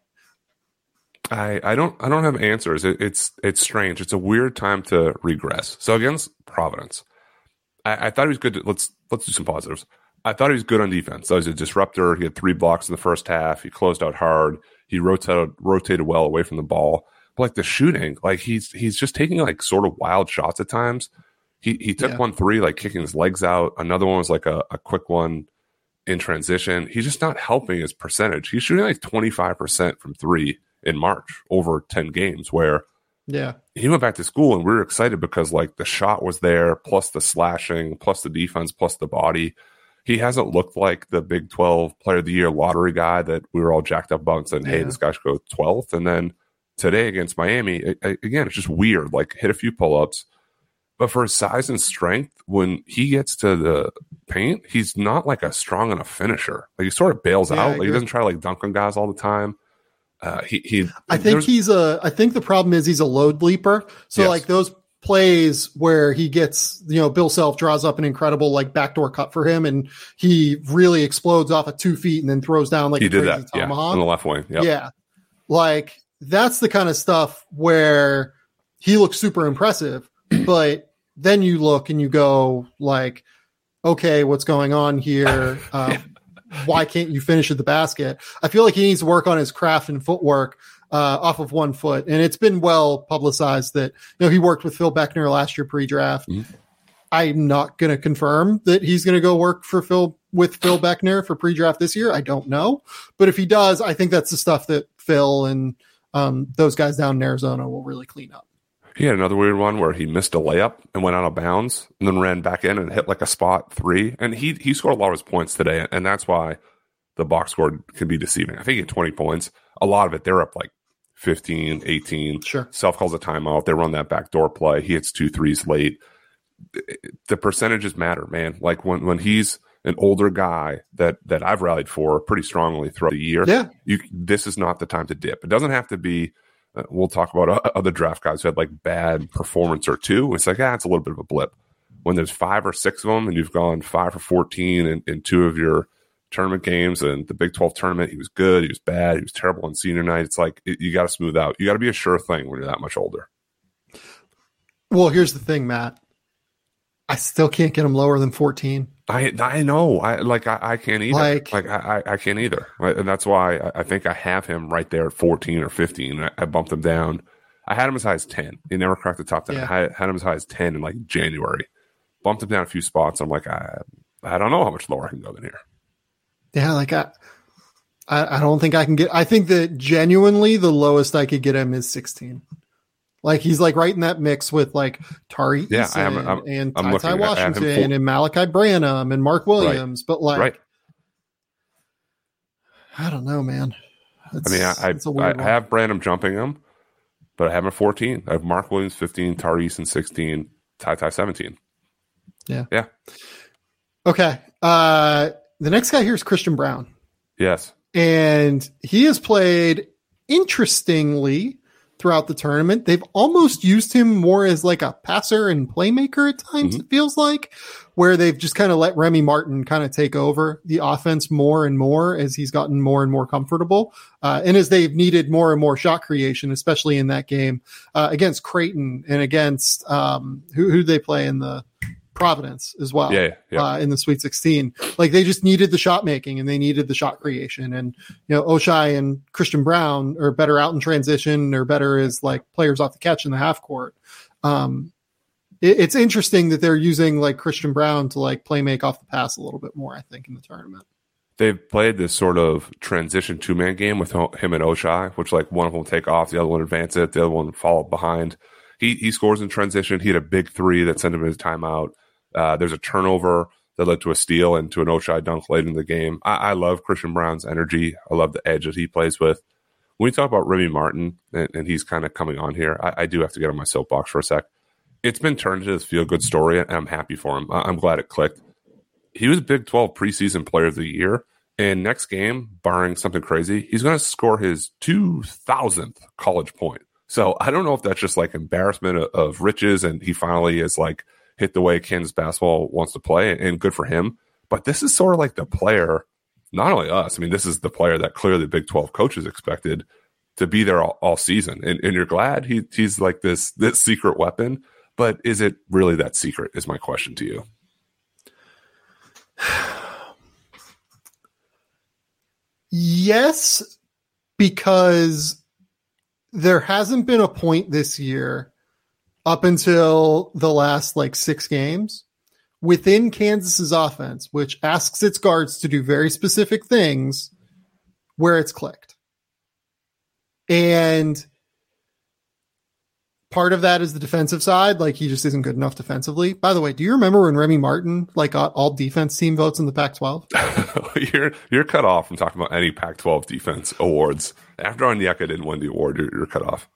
I, I don't I don't have answers. It, it's it's strange. It's a weird time to regress. So against Providence, I, I thought he was good. To, let's let's do some positives. I thought he was good on defense. So he was a disruptor. He had three blocks in the first half. He closed out hard. He rotated rotated well away from the ball. But like the shooting, like he's he's just taking like sort of wild shots at times. He he took Yeah. one three, like kicking his legs out. Another one was like a, a quick one in transition. He's just not helping his percentage. He's shooting like 25% from three in March over 10 games, where Yeah. he went back to school and we were excited because like the shot was there, plus the slashing, plus the defense, plus the body. He hasn't looked like the Big 12 player of the year lottery guy that we were all jacked up about and saying, hey, Yeah. this guy should go 12th. And then today against Miami, a- again, it's just weird. Like hit a few pull ups. But for his size and strength, when he gets to the paint, he's not like a strong enough finisher. Like he sort of bails Yeah, out. Like he doesn't try to like dunk on guys all the time. Uh, he, he, I think he's a. I think the problem is he's a load leaper. So Yes. like those plays where he gets, you know, Bill Self draws up an incredible like backdoor cut for him, and he really explodes off of two feet and then throws down like he did that. Yeah, on the left wing. Yep. Yeah, like that's the kind of stuff where he looks super impressive, but then you look and you go like, okay, what's going on here? Um, Why can't you finish at the basket? I feel like he needs to work on his craft and footwork uh, off of one foot, and it's been well publicized that you know he worked with Phil Beckner last year pre-draft. Mhm. I'm not going to confirm that he's going to go work for Phil with Phil Beckner for pre-draft this year. I don't know, but if he does, I think that's the stuff that Phil and um, those guys down in Arizona will really clean up. He had another weird one where he missed a layup and went out of bounds and then ran back in and hit like a spot three. And he he scored a lot of his points today, and that's why the box score can be deceiving. I think he had 20 points. A lot of it, they're up like 15, 18. Sure. Self calls a timeout. They run that backdoor play. He hits two threes late. The percentages matter, man. Like when when he's an older guy that that I've rallied for pretty strongly throughout the year. Yeah. You this is not the time to dip. It doesn't have to be. Uh, we'll talk about other draft guys who had like bad performance or two. It's like ah, it's a little bit of a blip. When there's five or six of them, and you've gone five for fourteen in, in two of your tournament games, and the Big Twelve tournament, he was good, he was bad, he was terrible on senior night. It's like it, you got to smooth out. You got to be a sure thing when you're that much older. Well, here's the thing, Matt. I still can't get him lower than 14. I I know. I like I, I can't either. Like- Like, I, I can't either. And that's why I, I think I have him right there at 14 or 15. I, I bumped him down. I had him as high as 10. He never cracked the top 10. Yeah. I had, had him as high as 10 in like January. Bumped him down a few spots. I'm like, I I don't know how much lower I can go than here. Yeah, like I, I, I don't think I can get. I think that genuinely the lowest I could get him is 16. Like he's like right in that mix with like Tari Yeah, Eason I am- I'm- and I'm Ty Ty at- I have him Washington and Malaki Branham and Mark Williams. But like, right. I don't know, man. I mean, I I, it's a weird I have Brandon jumping him, but I have him at 14. I have Mark Williams 15, Tariq and 16, Ty Ty 17. Yeah. Yeah. Okay. Uh, the next guy here is Christian Braun. Yes. and he has played interestingly throughout the tournament. They've almost used him more as like a passer and playmaker at times, Mhm. it feels like, where they've just kind of let Remy Martin kind of take over the offense more and more as he's gotten more and more comfortable. Uh, and as they've needed more and more shot creation, especially in that game uh, against Creighton and against um, who who they play in the Providence as well Yeah. Yeah. uh, in the Sweet 16. Like they just needed the shot making and they needed the shot creation. And you know, Ochai and Christian Braun are better out in transition or better as like players off the catch in the half court. Um, it- it's interesting that they're using like Christian Braun to like play make off the pass a little bit more. I think in the tournament. they've played this sort of transition two man game with him and Ochai, which like one of them will take off, the other one advance it, the other one follow behind. He he scores in transition. He had a big three that sent him his timeout. Uh, there's a turnover that led to a steal and to an Ochai dunk late in the game. I, I, love Christian Braun's energy. I love the edge that he plays with. When we talk about Remy Martin, and, and he's kind of coming on here, I, I, do have to get on my soapbox for a sec. It's been turned into this feel good story, and I'm happy for him. I, I'm glad it clicked. He was Big 12 preseason player of the year. And next game, barring something crazy, he's going to score his 2000th college point. So I don't know if that's just like embarrassment of, of riches and he finally is like – hit the way Kansas basketball wants to play, and good for him. But this is sort of like the player, not only us. I mean, this is the player that clearly Big Twelve coaches expected to be there all, all season, and, and you're glad he, he's like this this secret weapon. But is it really that secret? Is my question to you. yes, because there hasn't been a point this year up until the last like six games within Kansas's offense, which asks its guards to do very specific things where it's clicked. And part of that is the defensive side. Like he just isn't good enough defensively. By the way, do you remember when Remy Martin like got all defense team votes in the Pac-12? you're you're cut off from talking about any Pac-12 defense awards. After Onyeka didn't win the award, you're, you're cut off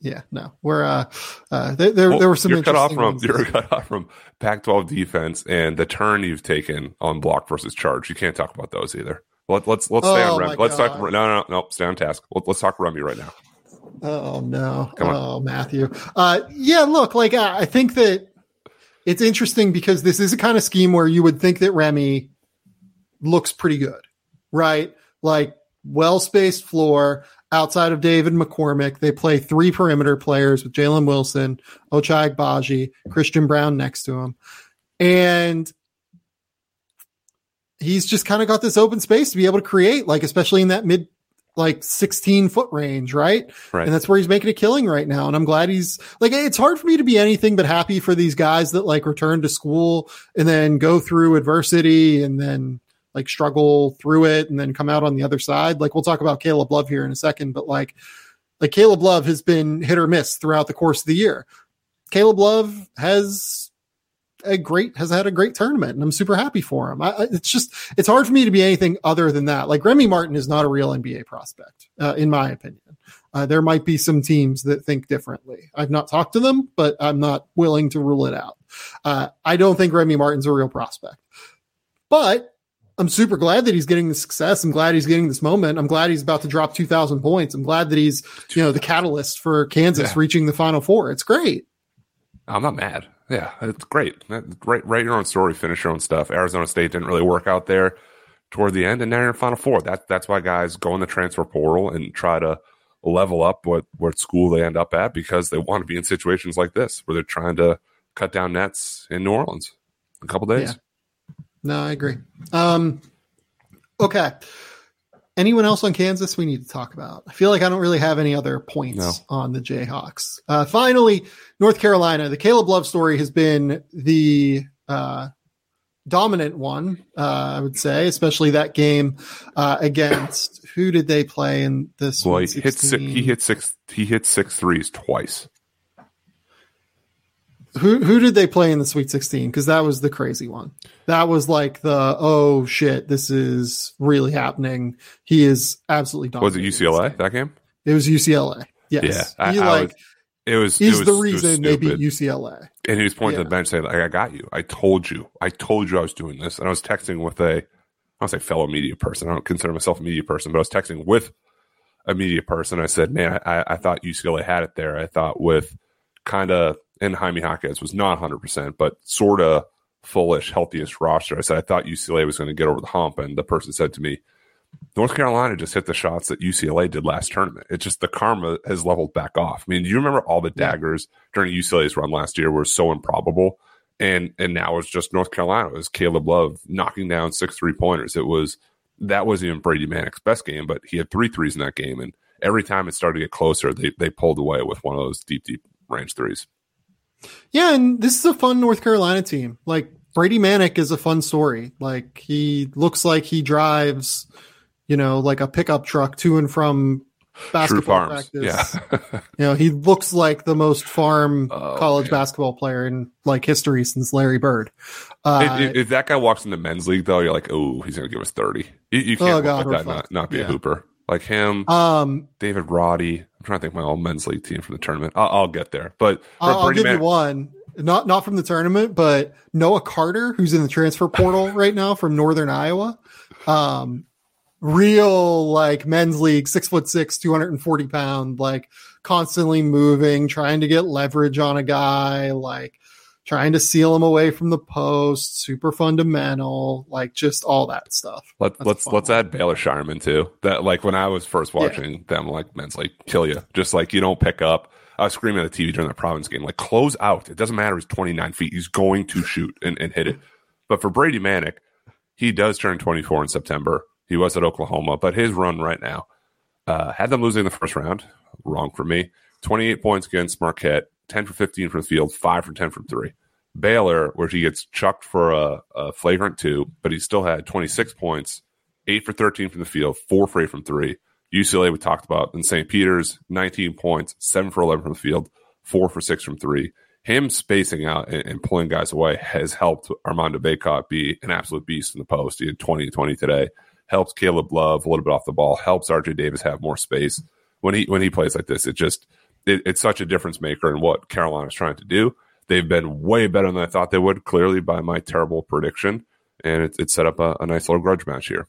yeah, no, we're uh, uh there, there, well, there were some. You're cut off from you're cut off from Pac-12 defense and the turn you've taken on block versus charge. You can't talk about those either. Let, let's let's stay oh, on Remy. Let's talk. No, no, no, stay on task. Let, us talk Remy right now. Oh no! Come on. Oh, Matthew. Uh, yeah, look, like I think that it's interesting because this is a kind of scheme where you would think that Remy looks pretty good, right? Like well spaced floor outside of David McCormack. They play three perimeter players with Jalen Wilson, Ochai Agbaji, Christian Braun next to him. And he's just kind of got this open space to be able to create, like, especially in that mid, like 16 foot range, right? right? And that's where he's making a killing right now. And I'm glad he's like, it's hard for me to be anything but happy for these guys that like return to school and then go through adversity and then like struggle through it and then come out on the other side. Like we'll talk about Caleb Love here in a second, but like like Caleb Love has been hit or miss throughout the course of the year. Caleb Love has a great has had a great tournament and I'm super happy for him. I, it's just it's hard for me to be anything other than that. Like Remy Martin is not a real NBA prospect, uh, in my opinion. Uh, there might be some teams that think differently. I've not talked to them, but I'm not willing to rule it out. Uh, I don't think Remy Martin's a real prospect, but I'm super glad that he's getting the success. I'm glad he's getting this moment. I'm glad he's about to drop 2,000 points. I'm glad that he's, you know, the catalyst for Kansas yeah. reaching the Final Four. It's great. I'm not mad. Yeah, it's great. Write, write your own story, finish your own stuff. Arizona State didn't really work out there toward the end, and now you're in Final Four. That, that's why guys go in the transfer portal and try to level up what, what school they end up at because they want to be in situations like this where they're trying to cut down nets in New Orleans in a couple days. Yeah. No, I agree. Um, okay. Anyone else on Kansas we need to talk about? I feel like I don't really have any other points no. on the Jayhawks. Uh, finally, North Carolina. The Caleb Love story has been the uh, dominant one, uh, I would say, especially that game uh, against who did they play in this? Well, he hit six, he hit six. He hit six threes twice. Who who did they play in the Sweet 16? Because that was the crazy one. That was like the oh shit, this is really happening. He is absolutely Was it UCLA that game? It was UCLA. Yes. Yeah. He I, like was, it was. He's it was, the reason they beat UCLA. And he was pointing yeah. to the bench saying, like, "I got you. I told you. I told you I was doing this." And I was texting with a, I don't say fellow media person. I don't consider myself a media person, but I was texting with a media person. I said, "Man, I, I thought UCLA had it there. I thought with kind of and Jaime Jaquez was not 100%, but sort of fullish, healthiest roster. I said, I thought UCLA was going to get over the hump. And the person said to me, North Carolina just hit the shots that UCLA did last tournament. It's just the karma has leveled back off. I mean, do you remember all the daggers during UCLA's run last year were so improbable? And and now it's just North Carolina. It was Caleb Love knocking down six three pointers. It was that wasn't even Brady Manek's best game, but he had three threes in that game. And every time it started to get closer, they they pulled away with one of those deep, deep range threes. Yeah, and this is a fun North Carolina team. Like Brady Manek is a fun story. Like he looks like he drives, you know, like a pickup truck to and from basketball practice. Yeah. you know, he looks like the most farm Oh, college man. basketball player in like history since Larry Bird. Uh, if, if- that guy walks in the men's league, though, you're like, oh, he's going to give us 30. You, you can't Oh, God, like that, not, not be a hooper. Like him, um, David Roddy. I'm trying to think of my old men's league team from the tournament. I'll, I'll get there. But I'll, I'll give you one. Not not from the tournament, but Noah Carter, who's in the transfer portal right now from Northern Iowa. Um, real like men's league, six foot six, two hundred and forty pound, like constantly moving, trying to get leverage on a guy, like trying to seal him away from the post, super fundamental, like just all that stuff. Let, That's let's let's add Baylor Scheierman too. That like when I was first watching them, like men's like kill you. Just like you don't pick up. I was screaming at the TV during the Providence game, like close out. It doesn't matter. He's 29 feet. He's going to shoot and, and hit it. But for Brady Manek, he does turn 24 in September. He was at Oklahoma, but his run right now uh, had them losing the first round. Wrong for me. 28 points against Marquette, 10 for 15 from the field, 5 for 10 from 3. Baylor, where he gets chucked for a, a flagrant two, but he still had 26 points, 8 for 13 from the field, 4 for 8 from 3. UCLA, we talked about. In St. Peter's, 19 points, 7 for 11 from the field, 4 for 6 from 3. Him spacing out and, and pulling guys away has helped Armando Bacot be an absolute beast in the post. He had 20 to 20 today. Helps Caleb Love a little bit off the ball. Helps RJ Davis have more space. When he when he plays like this, it just it, it's such a difference maker in what Carolina's trying to do. They've been way better than I thought they would, clearly by my terrible prediction, and it, it set up a, a nice little grudge match here.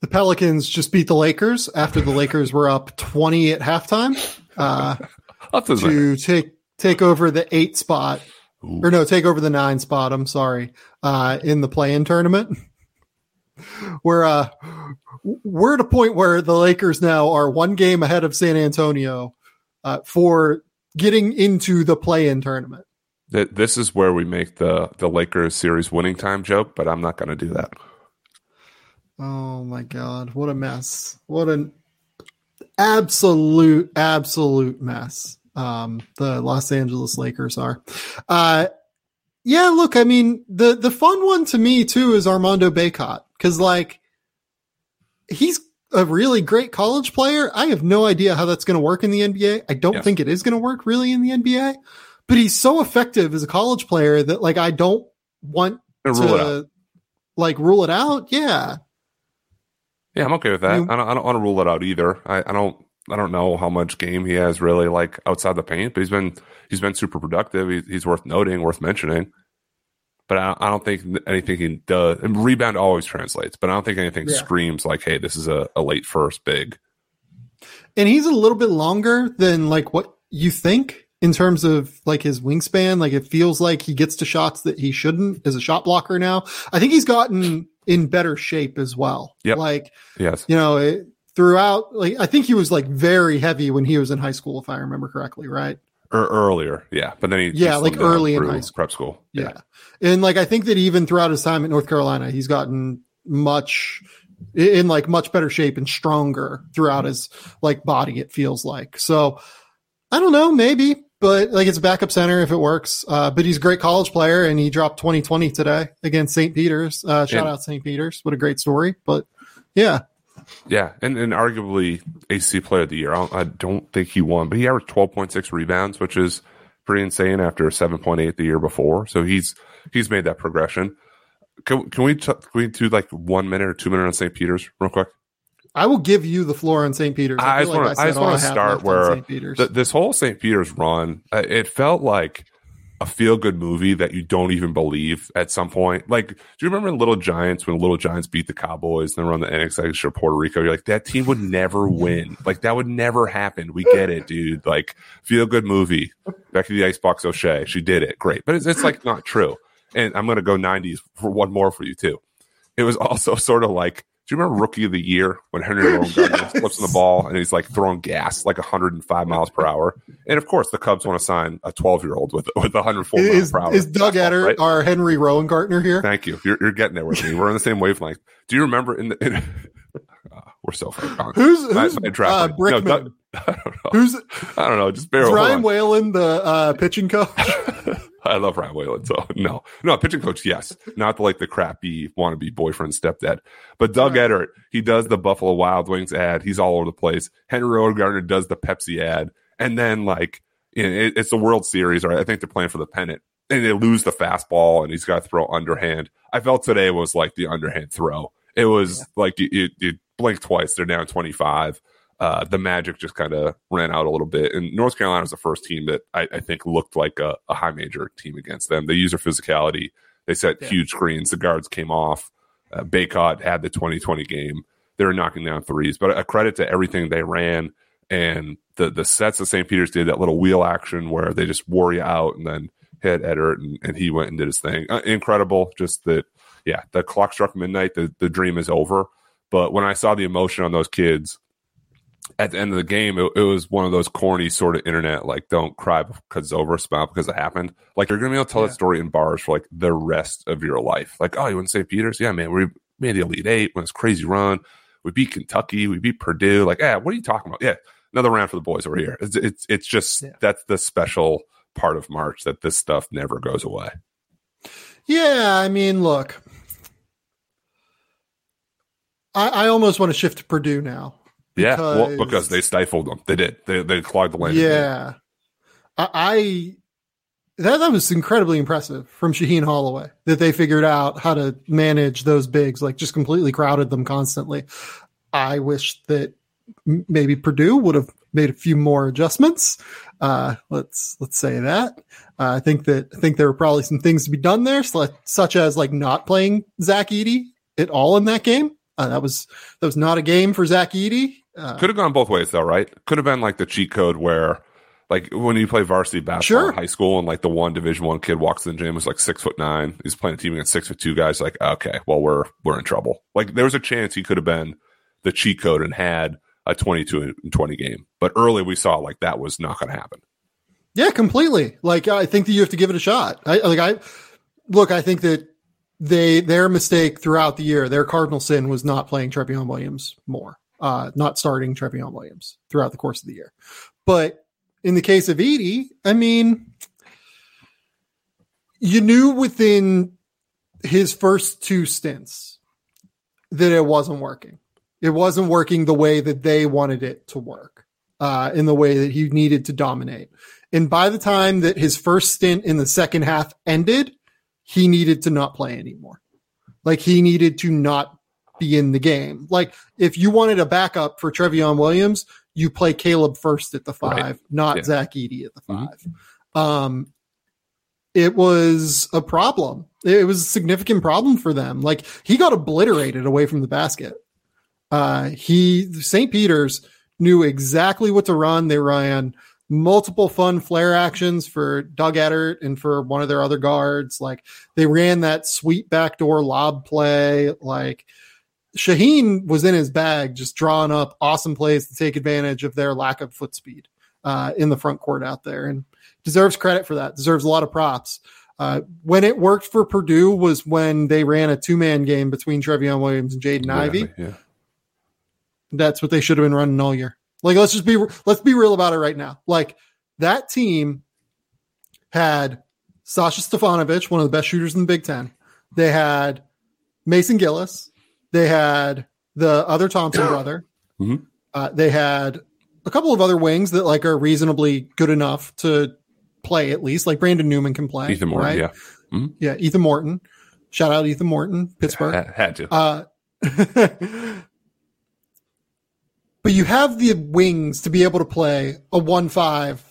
The Pelicans just beat the Lakers after the Lakers were up 20 at halftime. Uh, to to take take over the eight spot Ooh. or no take over the nine spot i'm sorry uh in the play-in tournament we're uh we're at a point where the lakers now are one game ahead of san antonio uh, for getting into the play-in tournament. This is where we make the the Lakers series winning time joke, but I'm not going to do that. oh my god what a mess. What an absolute absolute mess um the los angeles lakers are. Uh yeah look i mean the the fun one to me too is armando bacot because like he's a really great college player i have no idea how that's going to work in the nba i don't Yes. think it is going to work really in the nba but he's so effective as a college player that like i don't want Gonna rule it out. like rule it out yeah Yeah, I'm okay with that. You- I don't, I don't want to rule it out either. I, I don't I don't know how much game he has really like outside the paint, but he's been he's been super productive. He's, he's worth noting, worth mentioning. But I, I don't think anything does. And rebound always translates, but I don't think anything Yeah. screams like, "Hey, this is a, a late first big." and he's a little bit longer than like what you think in terms of like his wingspan like it feels like he gets to shots that he shouldn't as a shot blocker now i think he's gotten in better shape as well Yep. like Yes, you know it, throughout like i think he was like very heavy when he was in high school if i remember correctly right or earlier, yeah. But then he Yeah, like early in high school. prep school. yeah. and like i think that even throughout his time at north carolina he's gotten much in like much better shape and stronger throughout his like body it feels like so i don't know maybe but like it's a backup center if it works uh but he's a great college player and he dropped 2020 today against st peter's uh shout And- out st peter's what a great story but yeah Yeah, and, and arguably AC Player of the Year. I don't, I don't think he won, but he averaged twelve point six rebounds, which is pretty insane after seven point eight the year before. So he's he's made that progression. Can, can we t- can we do like one minute or two minute on St. Peter's real quick? i will give you the floor on st peter's I I just all wanna start where. Th- this whole St. Peter's run, uh, it felt like a feel good movie that you don't even believe at some point. Like, do you remember Little Giants when Little Giants beat the Cowboys and they were on the annexation of Puerto Rico? You're like, that team would never win. Like, that would never happen. We get it, dude. Like, feel good movie. Back to the Icebox O'Shea. She did it. Great. But it's, it's like not true. And I'm going to go 90s for one more for you, too. It was also sort of like, do you remember Rookie of the Year when Henry Rowan Yes. flips on the ball and he's like throwing gas like 105 miles per hour? And of course, the Cubs want to sign a 12 year old with with 104 miles is, per hour. is doug Edert right? our henry rowengartner here Thank you. You're, you're getting there with me. We're on the same wavelength. Do you remember in the? In, uh, we're so far gone. who's My- who's my uh, draft- no, brickman Doug- I don't know. who's I don't know. Just bear is ryan whalen the uh pitching coach I love Ryan Whalen. So no, no pitching coach. Yes, not like the crappy wannabe boyfriend stepdad, but Doug right. Edert. He does the Buffalo Wild Wings ad. He's all over the place. Henry Rowengartner does the Pepsi ad, and then like it, it's the World Series, right? I think they're playing for the pennant, and they lose the fastball, and he's got to throw underhand. I felt today was like the underhand throw. It was yeah. like you, you, you blink twice, they're down twenty five uh, the magic just kind of ran out a little bit. And North Carolina was the first team that I, I think looked like a, a, high major team against them. They used their physicality. They set yeah. huge screens. The guards came off. Uh, Bacot had the 2020 game. They were knocking down threes. But a credit to everything they ran and the the sets that St. Peter's did, that little wheel action where they just wore you out and then hit Edert and, and he went and did his thing. Uh, incredible. Just that, yeah, the clock struck midnight. The, the dream is over. But when I saw the emotion on those kids, at the end of the game, it, it, was one of those corny sort of internet, like don't cry because it's over, smile because it happened. Like you're gonna be able to tell yeah. that story in bars for like the rest of your life. Like, oh, you went to St. Peter's? Yeah, man, we made the Elite Eight when it's crazy run. We beat Kentucky, we beat Purdue. Like, yeah, what are you talking about? Yeah, another round for the boys over here. It's it's, it's just yeah. that's the special part of March that this stuff never goes away. Yeah, I mean, look, I, I almost want to shift to Purdue now yeah, well, because they stifled them. They did. They they clogged the lane. Yeah, I, I that that was incredibly impressive from Shaheen Holloway that they figured out how to manage those bigs, like just completely crowded them constantly. I wish that maybe Purdue would have made a few more adjustments. Uh, let's let's say that. Uh, I think that I think there were probably some things to be done there, such as like not playing Zach Edey at all in that game. Uh, that was that was not a game for Zach Edey. Uh, Could have gone both ways though, right? Could have been like the cheat code where like when you play varsity basketball sure. in high school and like the one division one kid walks in the gym is like six foot nine. He's playing a team against six foot two guys, like, okay, well we're we're in trouble. Like there was a chance he could have been the cheat code and had a 22 and 20 game. But early we saw like that was not going to happen. Yeah, completely. Like I think that you have to give it a shot. I like I look, I think that they their mistake throughout the year, their cardinal sin was not playing Trevion Williams more uh, not starting Trevion Williams throughout the course of the year. But in the case of Edey, I mean, you knew within his first two stints that it wasn't working. It wasn't working the way that they wanted it to work, uh, in the way that he needed to dominate. And by the time that his first stint in the second half ended, he needed to not play anymore. Like he needed to not be in the game. Like if you wanted a backup for Trevion Williams, you play Caleb Furst at the five, right. not yeah. Zach Edey at the mm-hmm. 5 mm-hmm. Um, it was a problem. It was a significant problem for them. Like he got obliterated away from the basket. Uh, he St. Peter's knew exactly what to run. They ran multiple fun flare actions for Doug Edert and for one of their other guards. Like they ran that sweet backdoor lob play. Like Shaheen was in his bag, just drawing up awesome plays to take advantage of their lack of foot speed uh, in the front court out there, and deserves credit for that. Deserves a lot of props. Uh, when it worked for Purdue was when they ran a two man game between Trevion Williams and Jaden Ivey. Yeah. That's what they should have been running all year. Like, let's just be let's be real about it right now. Like that team had Sasha Stefanovic, one of the best shooters in the Big Ten. They had Mason Gillis, they had the other Thompson brother. Mm-hmm. Uh, they had a couple of other wings that like are reasonably good enough to play at least. Like Brandon Newman can play. Ethan Morton, right? yeah, mm-hmm. yeah. Ethan Morton. Shout out Ethan Morton, Pittsburgh. Yeah, had to. Uh, but you have the wings to be able to play a one-five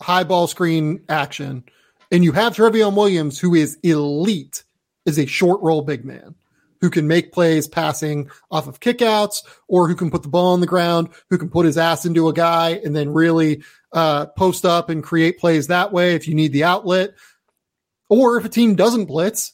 high ball screen action, and you have Trevion Williams, who is elite, is a short roll big man who can make plays passing off of kickouts or who can put the ball on the ground, who can put his ass into a guy and then really uh, post up and create plays that way if you need the outlet. Or if a team doesn't blitz,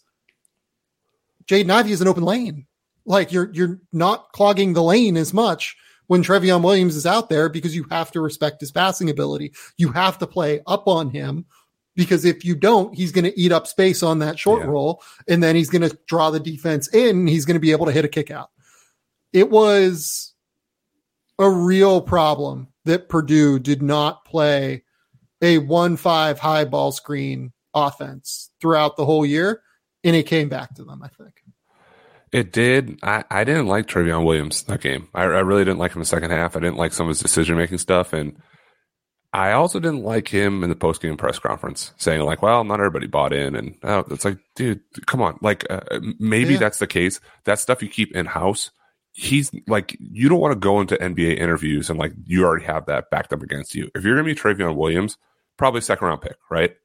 Jaden Ivey is an open lane. Like you're you're not clogging the lane as much when Trevion Williams is out there because you have to respect his passing ability. You have to play up on him because if you don't, he's going to eat up space on that short yeah. roll and then he's going to draw the defense in. he's going to be able to hit a kick out. It was a real problem that Purdue did not play a one five high ball screen offense throughout the whole year, and it came back to them. I think it did. I, I didn't like Trevion Williams that game. I, I really didn't like him in the second half. I didn't like some of his decision making stuff, and I also didn't like him in the post game press conference saying like, "Well, not everybody bought in," and oh, it's like, dude, come on. Like, uh, maybe yeah. that's the case. That stuff you keep in house. He's like, you don't want to go into NBA interviews and like you already have that backed up against you. If you're going to be Trevion Williams, probably second round pick, right?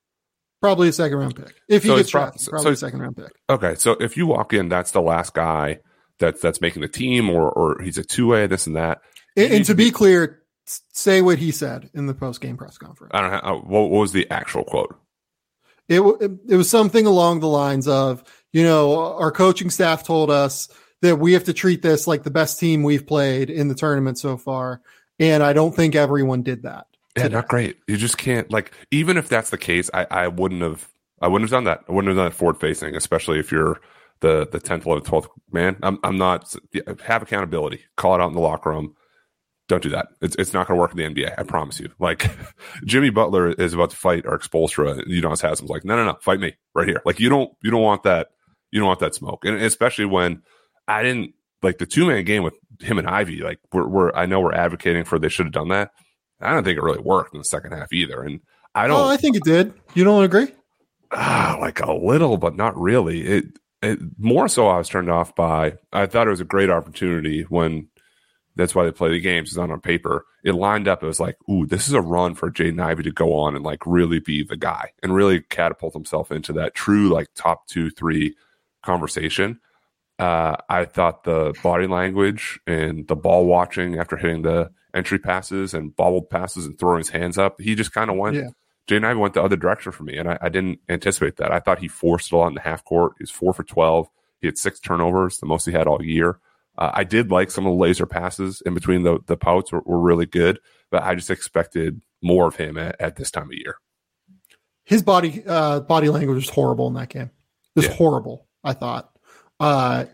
Probably a second round pick. If he so gets drafted, probably so, a second round pick. Okay, so if you walk in, that's the last guy that's that's making the team, or or he's a two way, this and that. And, and to be clear, say what he said in the post game press conference. I don't know. Uh, what, what was the actual quote? It, it, it was something along the lines of, you know, our coaching staff told us that we have to treat this like the best team we've played in the tournament so far, and I don't think everyone did that. Yeah, not great. You just can't like even if that's the case, I, I wouldn't have I wouldn't have done that. I wouldn't have done that forward facing, especially if you're the the tenth, eleventh, twelfth man. I'm I'm not have accountability. Call it out in the locker room don't do that. It's it's not going to work in the NBA. I promise you. Like Jimmy Butler is about to fight Erik Spoelstra, and Udonis Haslem's like, no, no, no, fight me right here. Like you don't you don't want that you don't want that smoke, and especially when I didn't like the two man game with him and Ivey. Like we're, we're I know we're advocating for they should have done that. I don't think it really worked in the second half either, and I don't. Oh, I think it did. You don't agree? Ah, like a little, but not really. It, it more so. I was turned off by. I thought it was a great opportunity when that's why they play the games. It's not on paper. It lined up. It was like, ooh, this is a run for Jaden Ivey to go on and like really be the guy and really catapult himself into that true like top two, three conversation. Uh, I thought the body language and the ball watching after hitting the entry passes and bobbled passes and throwing his hands up, he just kind of went. Yeah. Jaden Ivey went the other direction for me, and I, I, didn't anticipate that. I thought he forced it a lot in the half court. He was four for twelve. He had six turnovers, the most he had all year. Uh, I did like some of the laser passes in between the the pouts were, were really good, but I just expected more of him at, at this time of year. His body uh, body language was horrible in that game. It was yeah. horrible. I thought. Uh,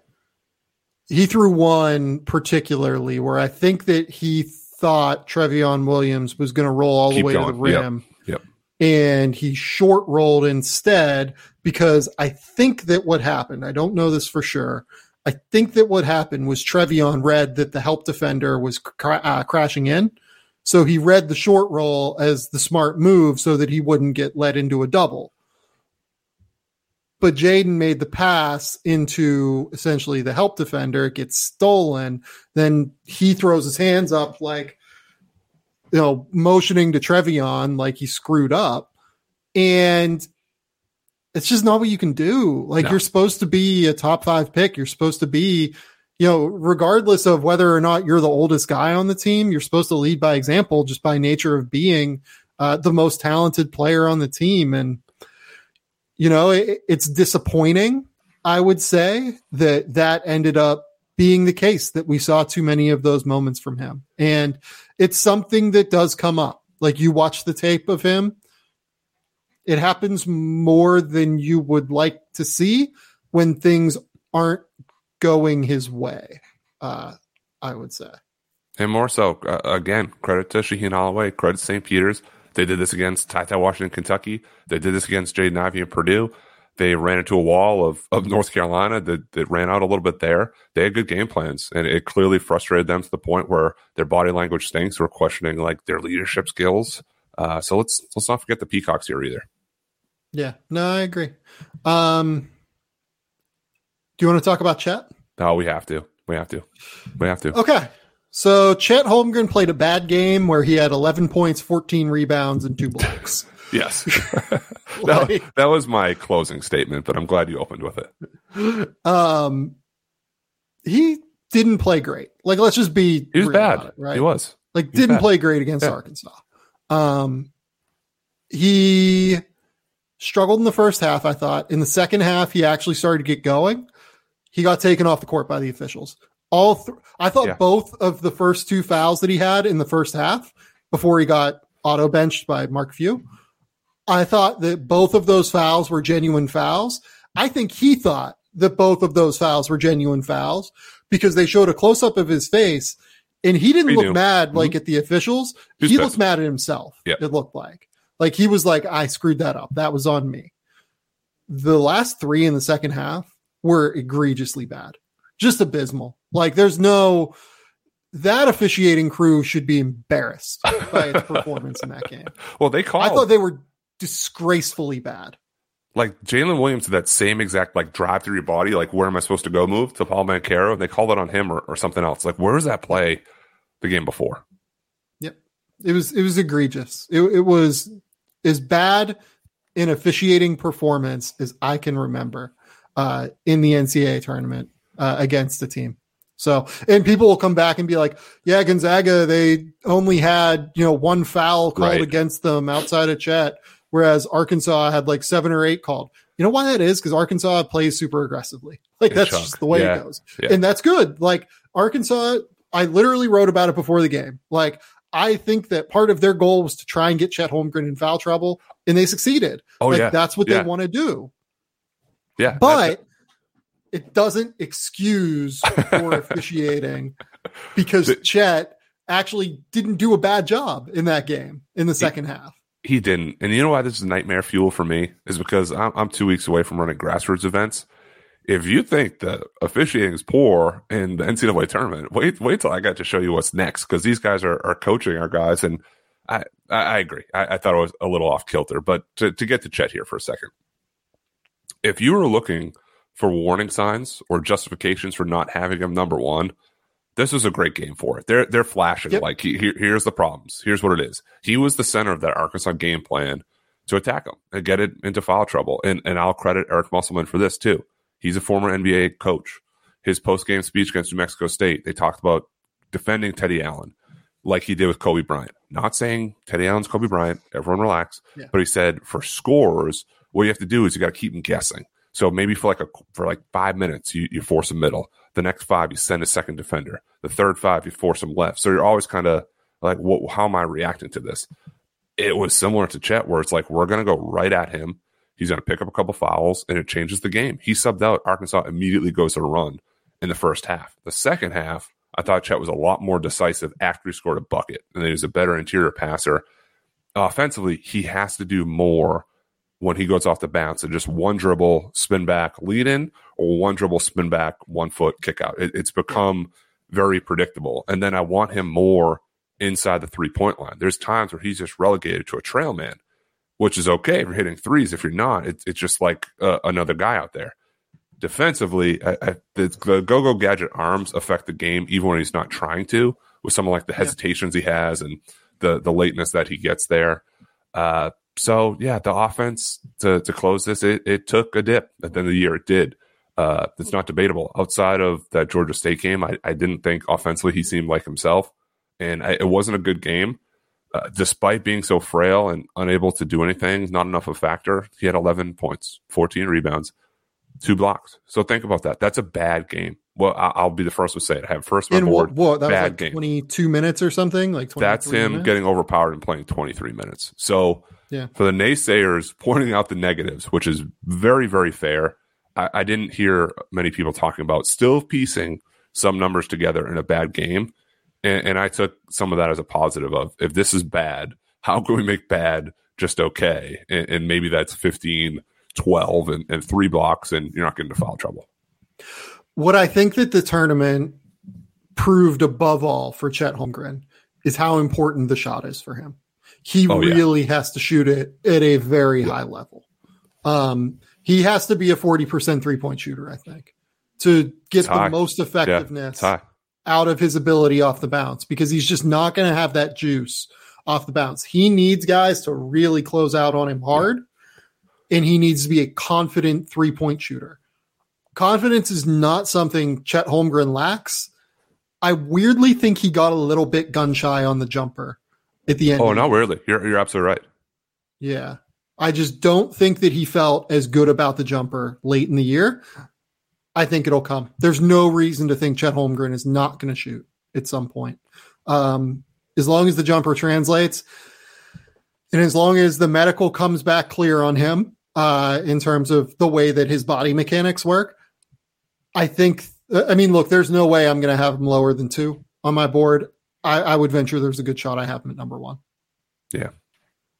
he threw one particularly where I think that he thought Trevion Williams was going to roll all Keep the way going. to the rim. Yep. yep. And he short rolled instead because I think that what happened, I don't know this for sure, I think that what happened was Trevion read that the help defender was cra- uh, crashing in. So he read the short roll as the smart move so that he wouldn't get led into a double. But Jaden made the pass into essentially the help defender. It gets stolen. Then he throws his hands up like, you know, motioning to Trevion like he screwed up. And it's just not what you can do. Like no. you're supposed to be a top five pick. You're supposed to be, you know, regardless of whether or not you're the oldest guy on the team, you're supposed to lead by example just by nature of being uh, the most talented player on the team. And, you know, it, it's disappointing, I would say, that that ended up being the case, that we saw too many of those moments from him. And it's something that does come up. Like you watch the tape of him it happens more than you would like to see when things aren't going his way. Uh, I would say. And more so, uh, again, credit to Shaheen Holloway, credit to St. Peter's. They did this against Ty Washington, Kentucky. They did this against Jaden Ivey and Purdue. They ran into a wall of, of North Carolina that, that ran out a little bit there. They had good game plans, and it clearly frustrated them to the point where their body language stinks. We're questioning like their leadership skills. Uh, so let's let's not forget the Peacocks here either. Yeah, no, I agree. Um, do you want to talk about Chet? No, we have to. We have to. We have to. Okay. So Chet Holmgren played a bad game where he had 11 points, 14 rebounds, and two blocks. yes. that, that was my closing statement, but I'm glad you opened with it. Um, he didn't play great. Like, let's just be. He was bad. It, right? He was. Like, didn't play great against yeah. Arkansas. Um, he struggled in the first half, I thought. In the second half, he actually started to get going. He got taken off the court by the officials. All th- I thought yeah. both of the first two fouls that he had in the first half before he got auto benched by Mark Few. I thought that both of those fouls were genuine fouls. I think he thought that both of those fouls were genuine fouls because they showed a close up of his face and he didn't look mad like mm-hmm. at the officials. He, he looked mad at himself. Yep. It looked like. Like he was like, I screwed that up. That was on me. the last three in the second half were egregiously bad, just abysmal. Like there's no that officiating crew should be embarrassed by its performance in that game. Well, they called. I thought they were disgracefully bad. Like Jalen Williams did that same exact like drive through your body, like where am I supposed to go move to Paolo Banchero, and they called it on him or, or something else. Like where was that play the game before? Yep, it was it was egregious. It, it was as bad in officiating performance as I can remember uh, in the NCAA tournament uh, against the team. So, and people will come back and be like, "Yeah, Gonzaga, they only had you know one foul called Right. against them outside of Chet, whereas Arkansas had like seven or eight called." You know why that is? Because Arkansas plays super aggressively. Like that's chunk. just the way Yeah. it goes, Yeah. and that's good. Like Arkansas, I literally wrote about it before the game. Like I think that part of their goal was to try and get Chet Holmgren in foul trouble, and they succeeded. Oh like yeah, that's what Yeah. they want to do. yeah. But it doesn't excuse poor officiating because The- Chet actually didn't do a bad job in that game in the second half. He didn't. And you know why this is nightmare fuel for me? Is because I'm, I'm two weeks away from running grassroots events. If you think the officiating is poor in the NCAA tournament, wait wait till I got to show you what's next because these guys are, are coaching our guys. And I, I, I agree. I, I thought it was a little off kilter. But to, to get to Chet here for a second, if you were looking for warning signs or justifications for not having him number one, this is a great game for it. They're they're flashing Yep. like he, here, here's the problems. Here's what it is. He was the center of that Arkansas game plan to attack him and get it into foul trouble. And and I'll credit Eric Musselman for this too. He's a former NBA coach. His post game speech against New Mexico State, they talked about defending Teddy Allen like he did with Kobe Bryant. Not saying Teddy Allen's Kobe Bryant. Everyone relax. Yeah. But he said for scorers, what you have to do is you got to keep them guessing. So maybe for like a for like five minutes, you, you force a middle. The next five, you send a second defender. The third five, you force them left. So you're always kind of like, what? How am I reacting to this? It was similar to Chet, where it's like we're going to go right at him. He's going to pick up a couple fouls, and it changes the game. He subbed out. Arkansas immediately goes to run in the first half. The second half, I thought Chet was a lot more decisive after he scored a bucket, and he was a better interior passer. Offensively, he has to do more when he goes off the bounce and just one dribble, spin back, lead in, or one dribble, spin back, one foot kick out. It, it's become very predictable. And then I want him more inside the three point line. There's times where he's just relegated to a trail man, which is okay if you're hitting threes. If you're not, it's, it's just like uh, another guy out there. Defensively, I, I, the, the go go gadget arms affect the game even when he's not trying to, with some of like the hesitations he has and the the lateness that he gets there. Uh, so yeah, the offense to to close this, it, it took a dip at the end of the year. It did. Uh, it's not debatable. Outside of that Georgia State game, I, I didn't think offensively he seemed like himself, and I, it wasn't a good game. Uh, despite being so frail and unable to do anything, not enough of a factor. He had 11 points, 14 rebounds, two blocks. So think about that. That's a bad game. Well, I, I'll be the first to say it. I have first on In what, what that was bad like game. 22 minutes or something like That's him minutes? getting overpowered and playing 23 minutes. So Yeah. for the naysayers pointing out the negatives, which is very, very fair, I, I didn't hear many people talking about still piecing some numbers together in a bad game. And, and I took some of that as a positive of if this is bad, how can we make bad just okay? And, and maybe that's 15, 12, and, and three blocks, and you're not getting into foul trouble. What I think that the tournament proved above all for Chet Holmgren is how important the shot is for him. He Oh, yeah. really has to shoot it at a very high level. Um, he has to be a 40% three point shooter, I think, to get the most effectiveness high. out of his ability off the bounce because he's just not going to have that juice off the bounce. He needs guys to really close out on him hard, and he needs to be a confident three point shooter. Confidence is not something Chet Holmgren lacks. I weirdly think he got a little bit gun shy on the jumper at the end. Oh, not really. You're, you're absolutely right. yeah. I just don't think that he felt as good about the jumper late in the year. I think it'll come. There's no reason to think Chet Holmgren is not going to shoot at some point. Um, as long as the jumper translates and as long as the medical comes back clear on him uh, in terms of the way that his body mechanics work, I think, I mean, look, there's no way I'm going to have him lower than two on my board. I, I would venture there's a good shot I have him at number one. Yeah.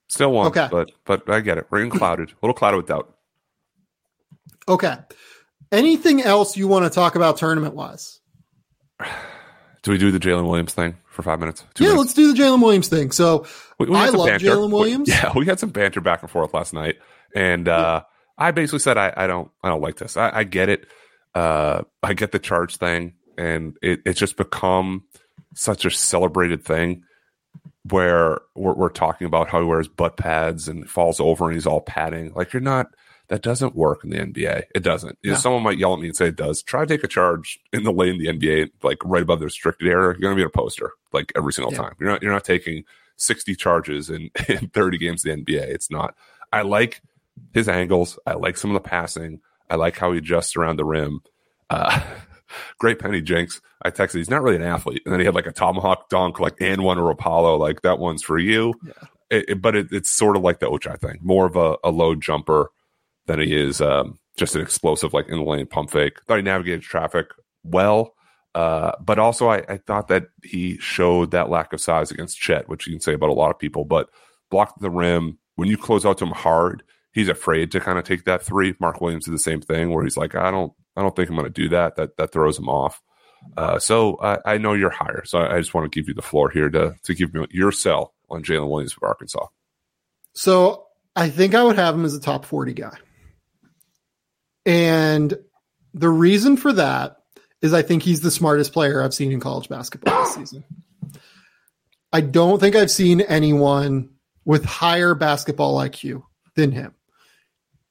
Still one, Okay. but but I get it. We're getting clouded, a little clouded with doubt. Okay. Anything else you want to talk about tournament wise? Do we do the Jalen Williams thing for five minutes? Two yeah, minutes? let's do the Jalen Williams thing. So we, we I love Jalen Williams. We, yeah, we had some banter back and forth last night, and uh, yeah. I basically said I, I, don't I don't like this. I, I get it. Uh, I get the charge thing, and it, it's just become such a celebrated thing where we're, we're talking about how he wears butt pads and falls over and he's all padding. Like you're not that doesn't work in the NBA. It doesn't. No. Someone might yell at me and say it does. Try to take a charge in the lane in the NBA, like right above the restricted area. You're going to be a poster like every single yeah. time. You're not. You're not taking 60 charges in, in 30 games in the NBA. It's not. I like his angles. I like some of the passing. I like how he adjusts around the rim. Uh, great penny jinx. I texted, he's not really an athlete. And then he had like a tomahawk dunk, like and one or Apollo, like that one's for you. Yeah. It, it, but it, it's sort of like the Ochai thing, more of a, a low jumper than he is um, just an explosive, like in the lane pump fake. Thought he navigated traffic well. Uh, but also, I, I, thought that he showed that lack of size against Chet, which you can say about a lot of people. But blocked the rim when you close out to him hard, he's afraid to kind of take that three. Mark Williams did the same thing, where he's like, I don't, I don't think I'm going to do that. That that throws him off. Uh, so I, I, know you're higher, so I, I just want to give you the floor here to to give me your sell on Jalen Williams of Arkansas. So I think I would have him as a top forty guy. And the reason for that is I think he's the smartest player I've seen in college basketball this season. I don't think I've seen anyone with higher basketball IQ than him.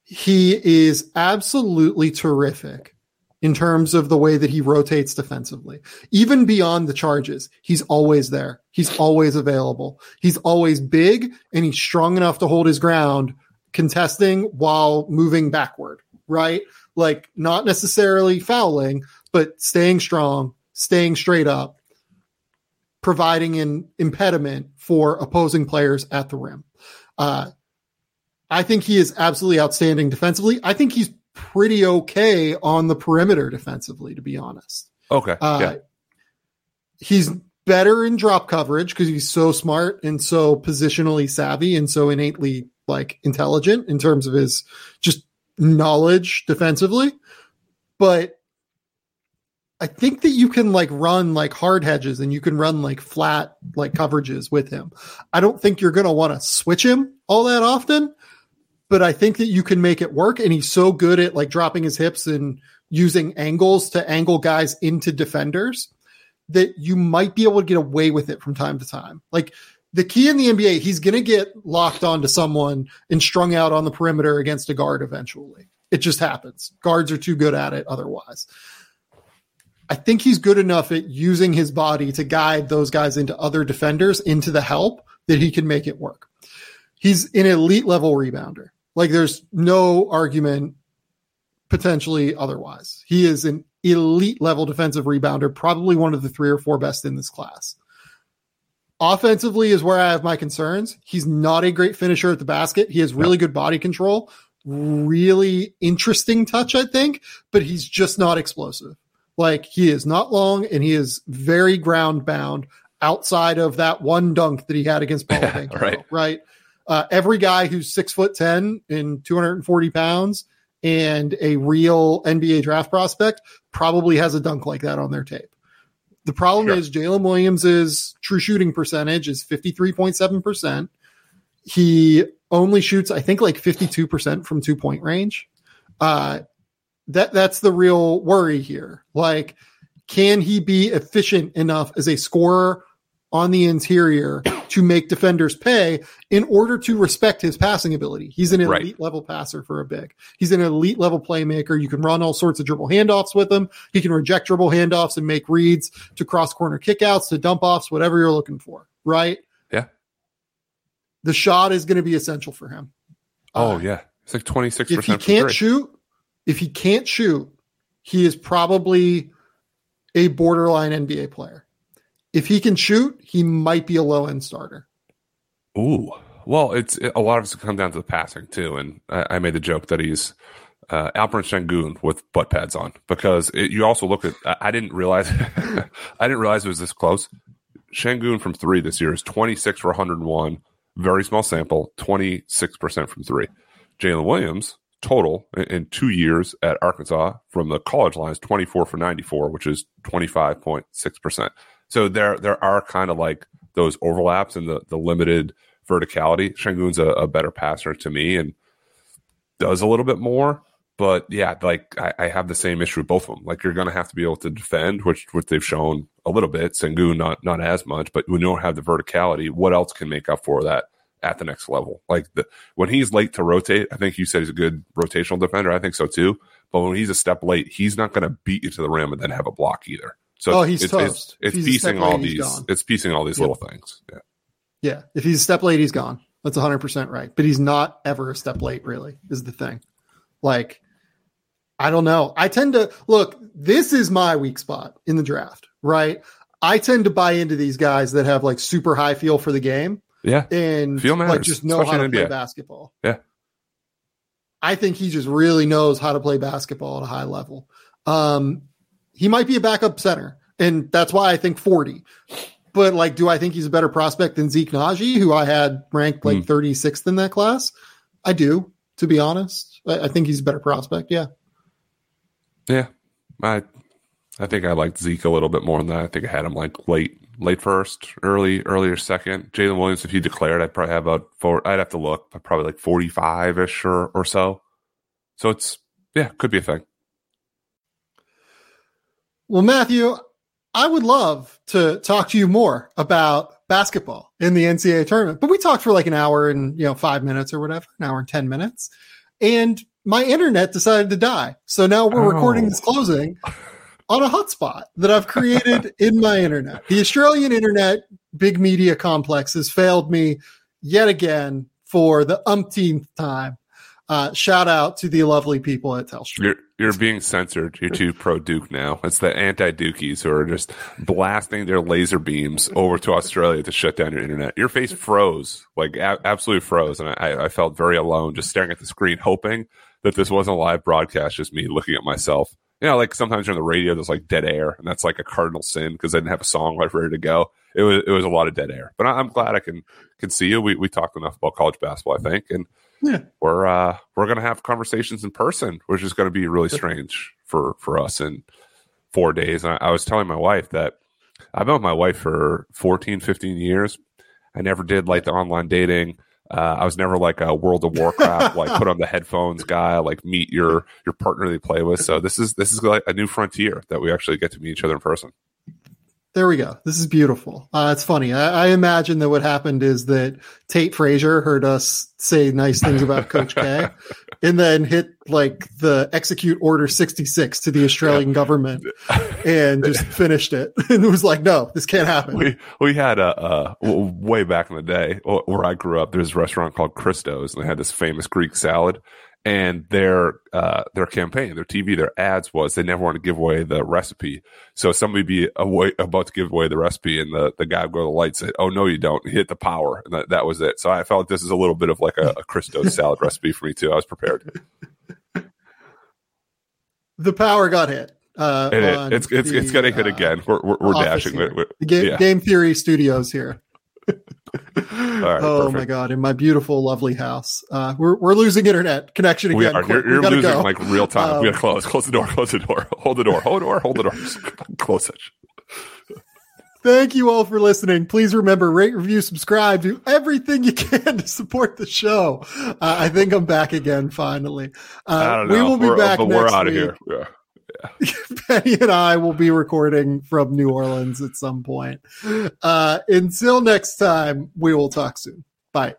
He is absolutely terrific in terms of the way that he rotates defensively. Even beyond the charges, he's always there. He's always available. He's always big and he's strong enough to hold his ground contesting while moving backward right? Like not necessarily fouling, but staying strong, staying straight up, providing an impediment for opposing players at the rim. Uh, I think he is absolutely outstanding defensively. I think he's pretty okay on the perimeter defensively, to be honest. Okay. Uh, yeah. He's better in drop coverage because he's so smart and so positionally savvy and so innately like intelligent in terms of his just knowledge defensively, but I think that you can like run like hard hedges and you can run like flat like coverages with him. I don't think you're going to want to switch him all that often, but I think that you can make it work. And he's so good at like dropping his hips and using angles to angle guys into defenders that you might be able to get away with it from time to time. Like the key in the NBA, he's going to get locked onto someone and strung out on the perimeter against a guard eventually. It just happens. Guards are too good at it otherwise. I think he's good enough at using his body to guide those guys into other defenders into the help that he can make it work. He's an elite level rebounder. Like there's no argument potentially otherwise. He is an elite level defensive rebounder, probably one of the three or four best in this class. Offensively is where I have my concerns. He's not a great finisher at the basket. He has really good body control, really interesting touch, I think, but he's just not explosive. Like he is not long and he is very ground bound outside of that one dunk that he had against Paul right. right? Uh, every guy who's six foot 10 and 240 pounds and a real NBA draft prospect probably has a dunk like that on their tape. The problem sure. is Jalen Williams's true shooting percentage is 53.7%. He only shoots, I think, like 52% from two point range. Uh, that that's the real worry here. Like, can he be efficient enough as a scorer on the interior to make defenders pay in order to respect his passing ability. He's an elite right. level passer for a big. He's an elite level playmaker. You can run all sorts of dribble handoffs with him. He can reject dribble handoffs and make reads to cross corner kickouts, to dump offs, whatever you're looking for. Right? Yeah. The shot is going to be essential for him. Oh uh, yeah. It's like 26%. If he can't shoot, if he can't shoot, he is probably a borderline NBA player if he can shoot, he might be a low end starter. Ooh, well, it's it, a lot of it's come down to the passing too. And I, I made the joke that he's uh, Alperen Sengun with butt pads on because it, you also look at. I, I didn't realize I didn't realize it was this close. Sengun from three this year is twenty six for one hundred one. Very small sample, twenty six percent from three. Jalen Williams total in, in two years at Arkansas from the college lines 24 for 94, which is 25.6%. So there there are kind of like those overlaps and the, the limited verticality. Sengun's a, a better passer to me and does a little bit more. But yeah, like I, I, have the same issue with both of them. Like you're going to have to be able to defend, which which they've shown a little bit. Sengun not not as much, but when you don't have the verticality, what else can make up for that at the next level? Like the when he's late to rotate, I think you said he's a good rotational defender. I think so too. But when he's a step late, he's not going to beat you to the rim and then have a block either. So oh, he's it's, toast. It's, it's piecing all these. It's piecing all these yep. little things. Yeah. Yeah. If he's a step late, he's gone. That's 100 percent right. But he's not ever a step late. Really, is the thing. Like, I don't know. I tend to look. This is my weak spot in the draft. Right. I tend to buy into these guys that have like super high feel for the game. Yeah. And feel matters, like just know how to play basketball. Yeah. I think he just really knows how to play basketball at a high level. Um, he might be a backup center, and that's why I think 40. But like, do I think he's a better prospect than Zeke Nnaji, who I had ranked like mm. 36th in that class? I do, to be honest. I, I think he's a better prospect. Yeah. Yeah. I I think I liked Zeke a little bit more than that. I think I had him like late, late first, early, earlier second. Jalen Williams, if he declared, I'd probably have about four. I'd have to look, but probably like forty five ish or or so. So it's yeah, could be a thing. Well, Matthew, I would love to talk to you more about basketball in the NCAA tournament, but we talked for like an hour and you know five minutes or whatever, an hour and ten minutes, and my internet decided to die. So now we're oh. recording this closing on a hotspot that I've created in my internet. The Australian internet big media complex has failed me yet again for the umpteenth time. Uh, shout out to the lovely people at Telstra. You're, you're being censored. You're too pro Duke now. It's the anti Dukies who are just blasting their laser beams over to Australia to shut down your internet. Your face froze, like a- absolutely froze. And I, I felt very alone just staring at the screen, hoping that this wasn't a live broadcast, just me looking at myself. You know, like sometimes you're on the radio, there's like dead air, and that's like a cardinal sin because I didn't have a song like ready to go. It was it was a lot of dead air. But I, am glad I can can see you. We we talked enough about college basketball, I think, and yeah. we're uh we're gonna have conversations in person, which is gonna be really strange for for us in four days. And I, I was telling my wife that I've been with my wife for 14, 15 years. I never did like the online dating. Uh, I was never like a World of Warcraft, like put on the headphones guy, like meet your your partner you play with. So this is this is like a new frontier that we actually get to meet each other in person. There we go. This is beautiful. Uh, it's funny. I, I, imagine that what happened is that Tate Frazier heard us say nice things about Coach K, and then hit like the execute order 66 to the Australian government, and just finished it. And it was like, no, this can't happen. We we had a, a way back in the day where I grew up. There's a restaurant called Christo's, and they had this famous Greek salad and their uh, their campaign, their TV, their ads was they never want to give away the recipe. So somebody be away, about to give away the recipe, and the, the guy would go to the light said, "Oh no, you don't." Hit the power, and that, that was it. So I felt like this is a little bit of like a, a Christos salad recipe for me too. I was prepared. The power got hit. Uh, it, it's it's the, it's going to hit uh, again. We're we're, we're dashing. We're, Game, yeah. Game Theory Studios here oh perfect. my god! In my beautiful, lovely house, uh, we're we're losing internet connection again. We are. You're, you're losing go. like real time. Um, we gotta close. Close the door. Close the door. Hold the door. Hold the door. Hold the door. close it. Thank you all for listening. Please remember, rate, review, subscribe, do everything you can to support the show. Uh, I think I'm back again finally. Uh, we will be we're, back. But we're out of here. Yeah. Penny and I will be recording from New Orleans at some point. Uh, until next time, we will talk soon. Bye.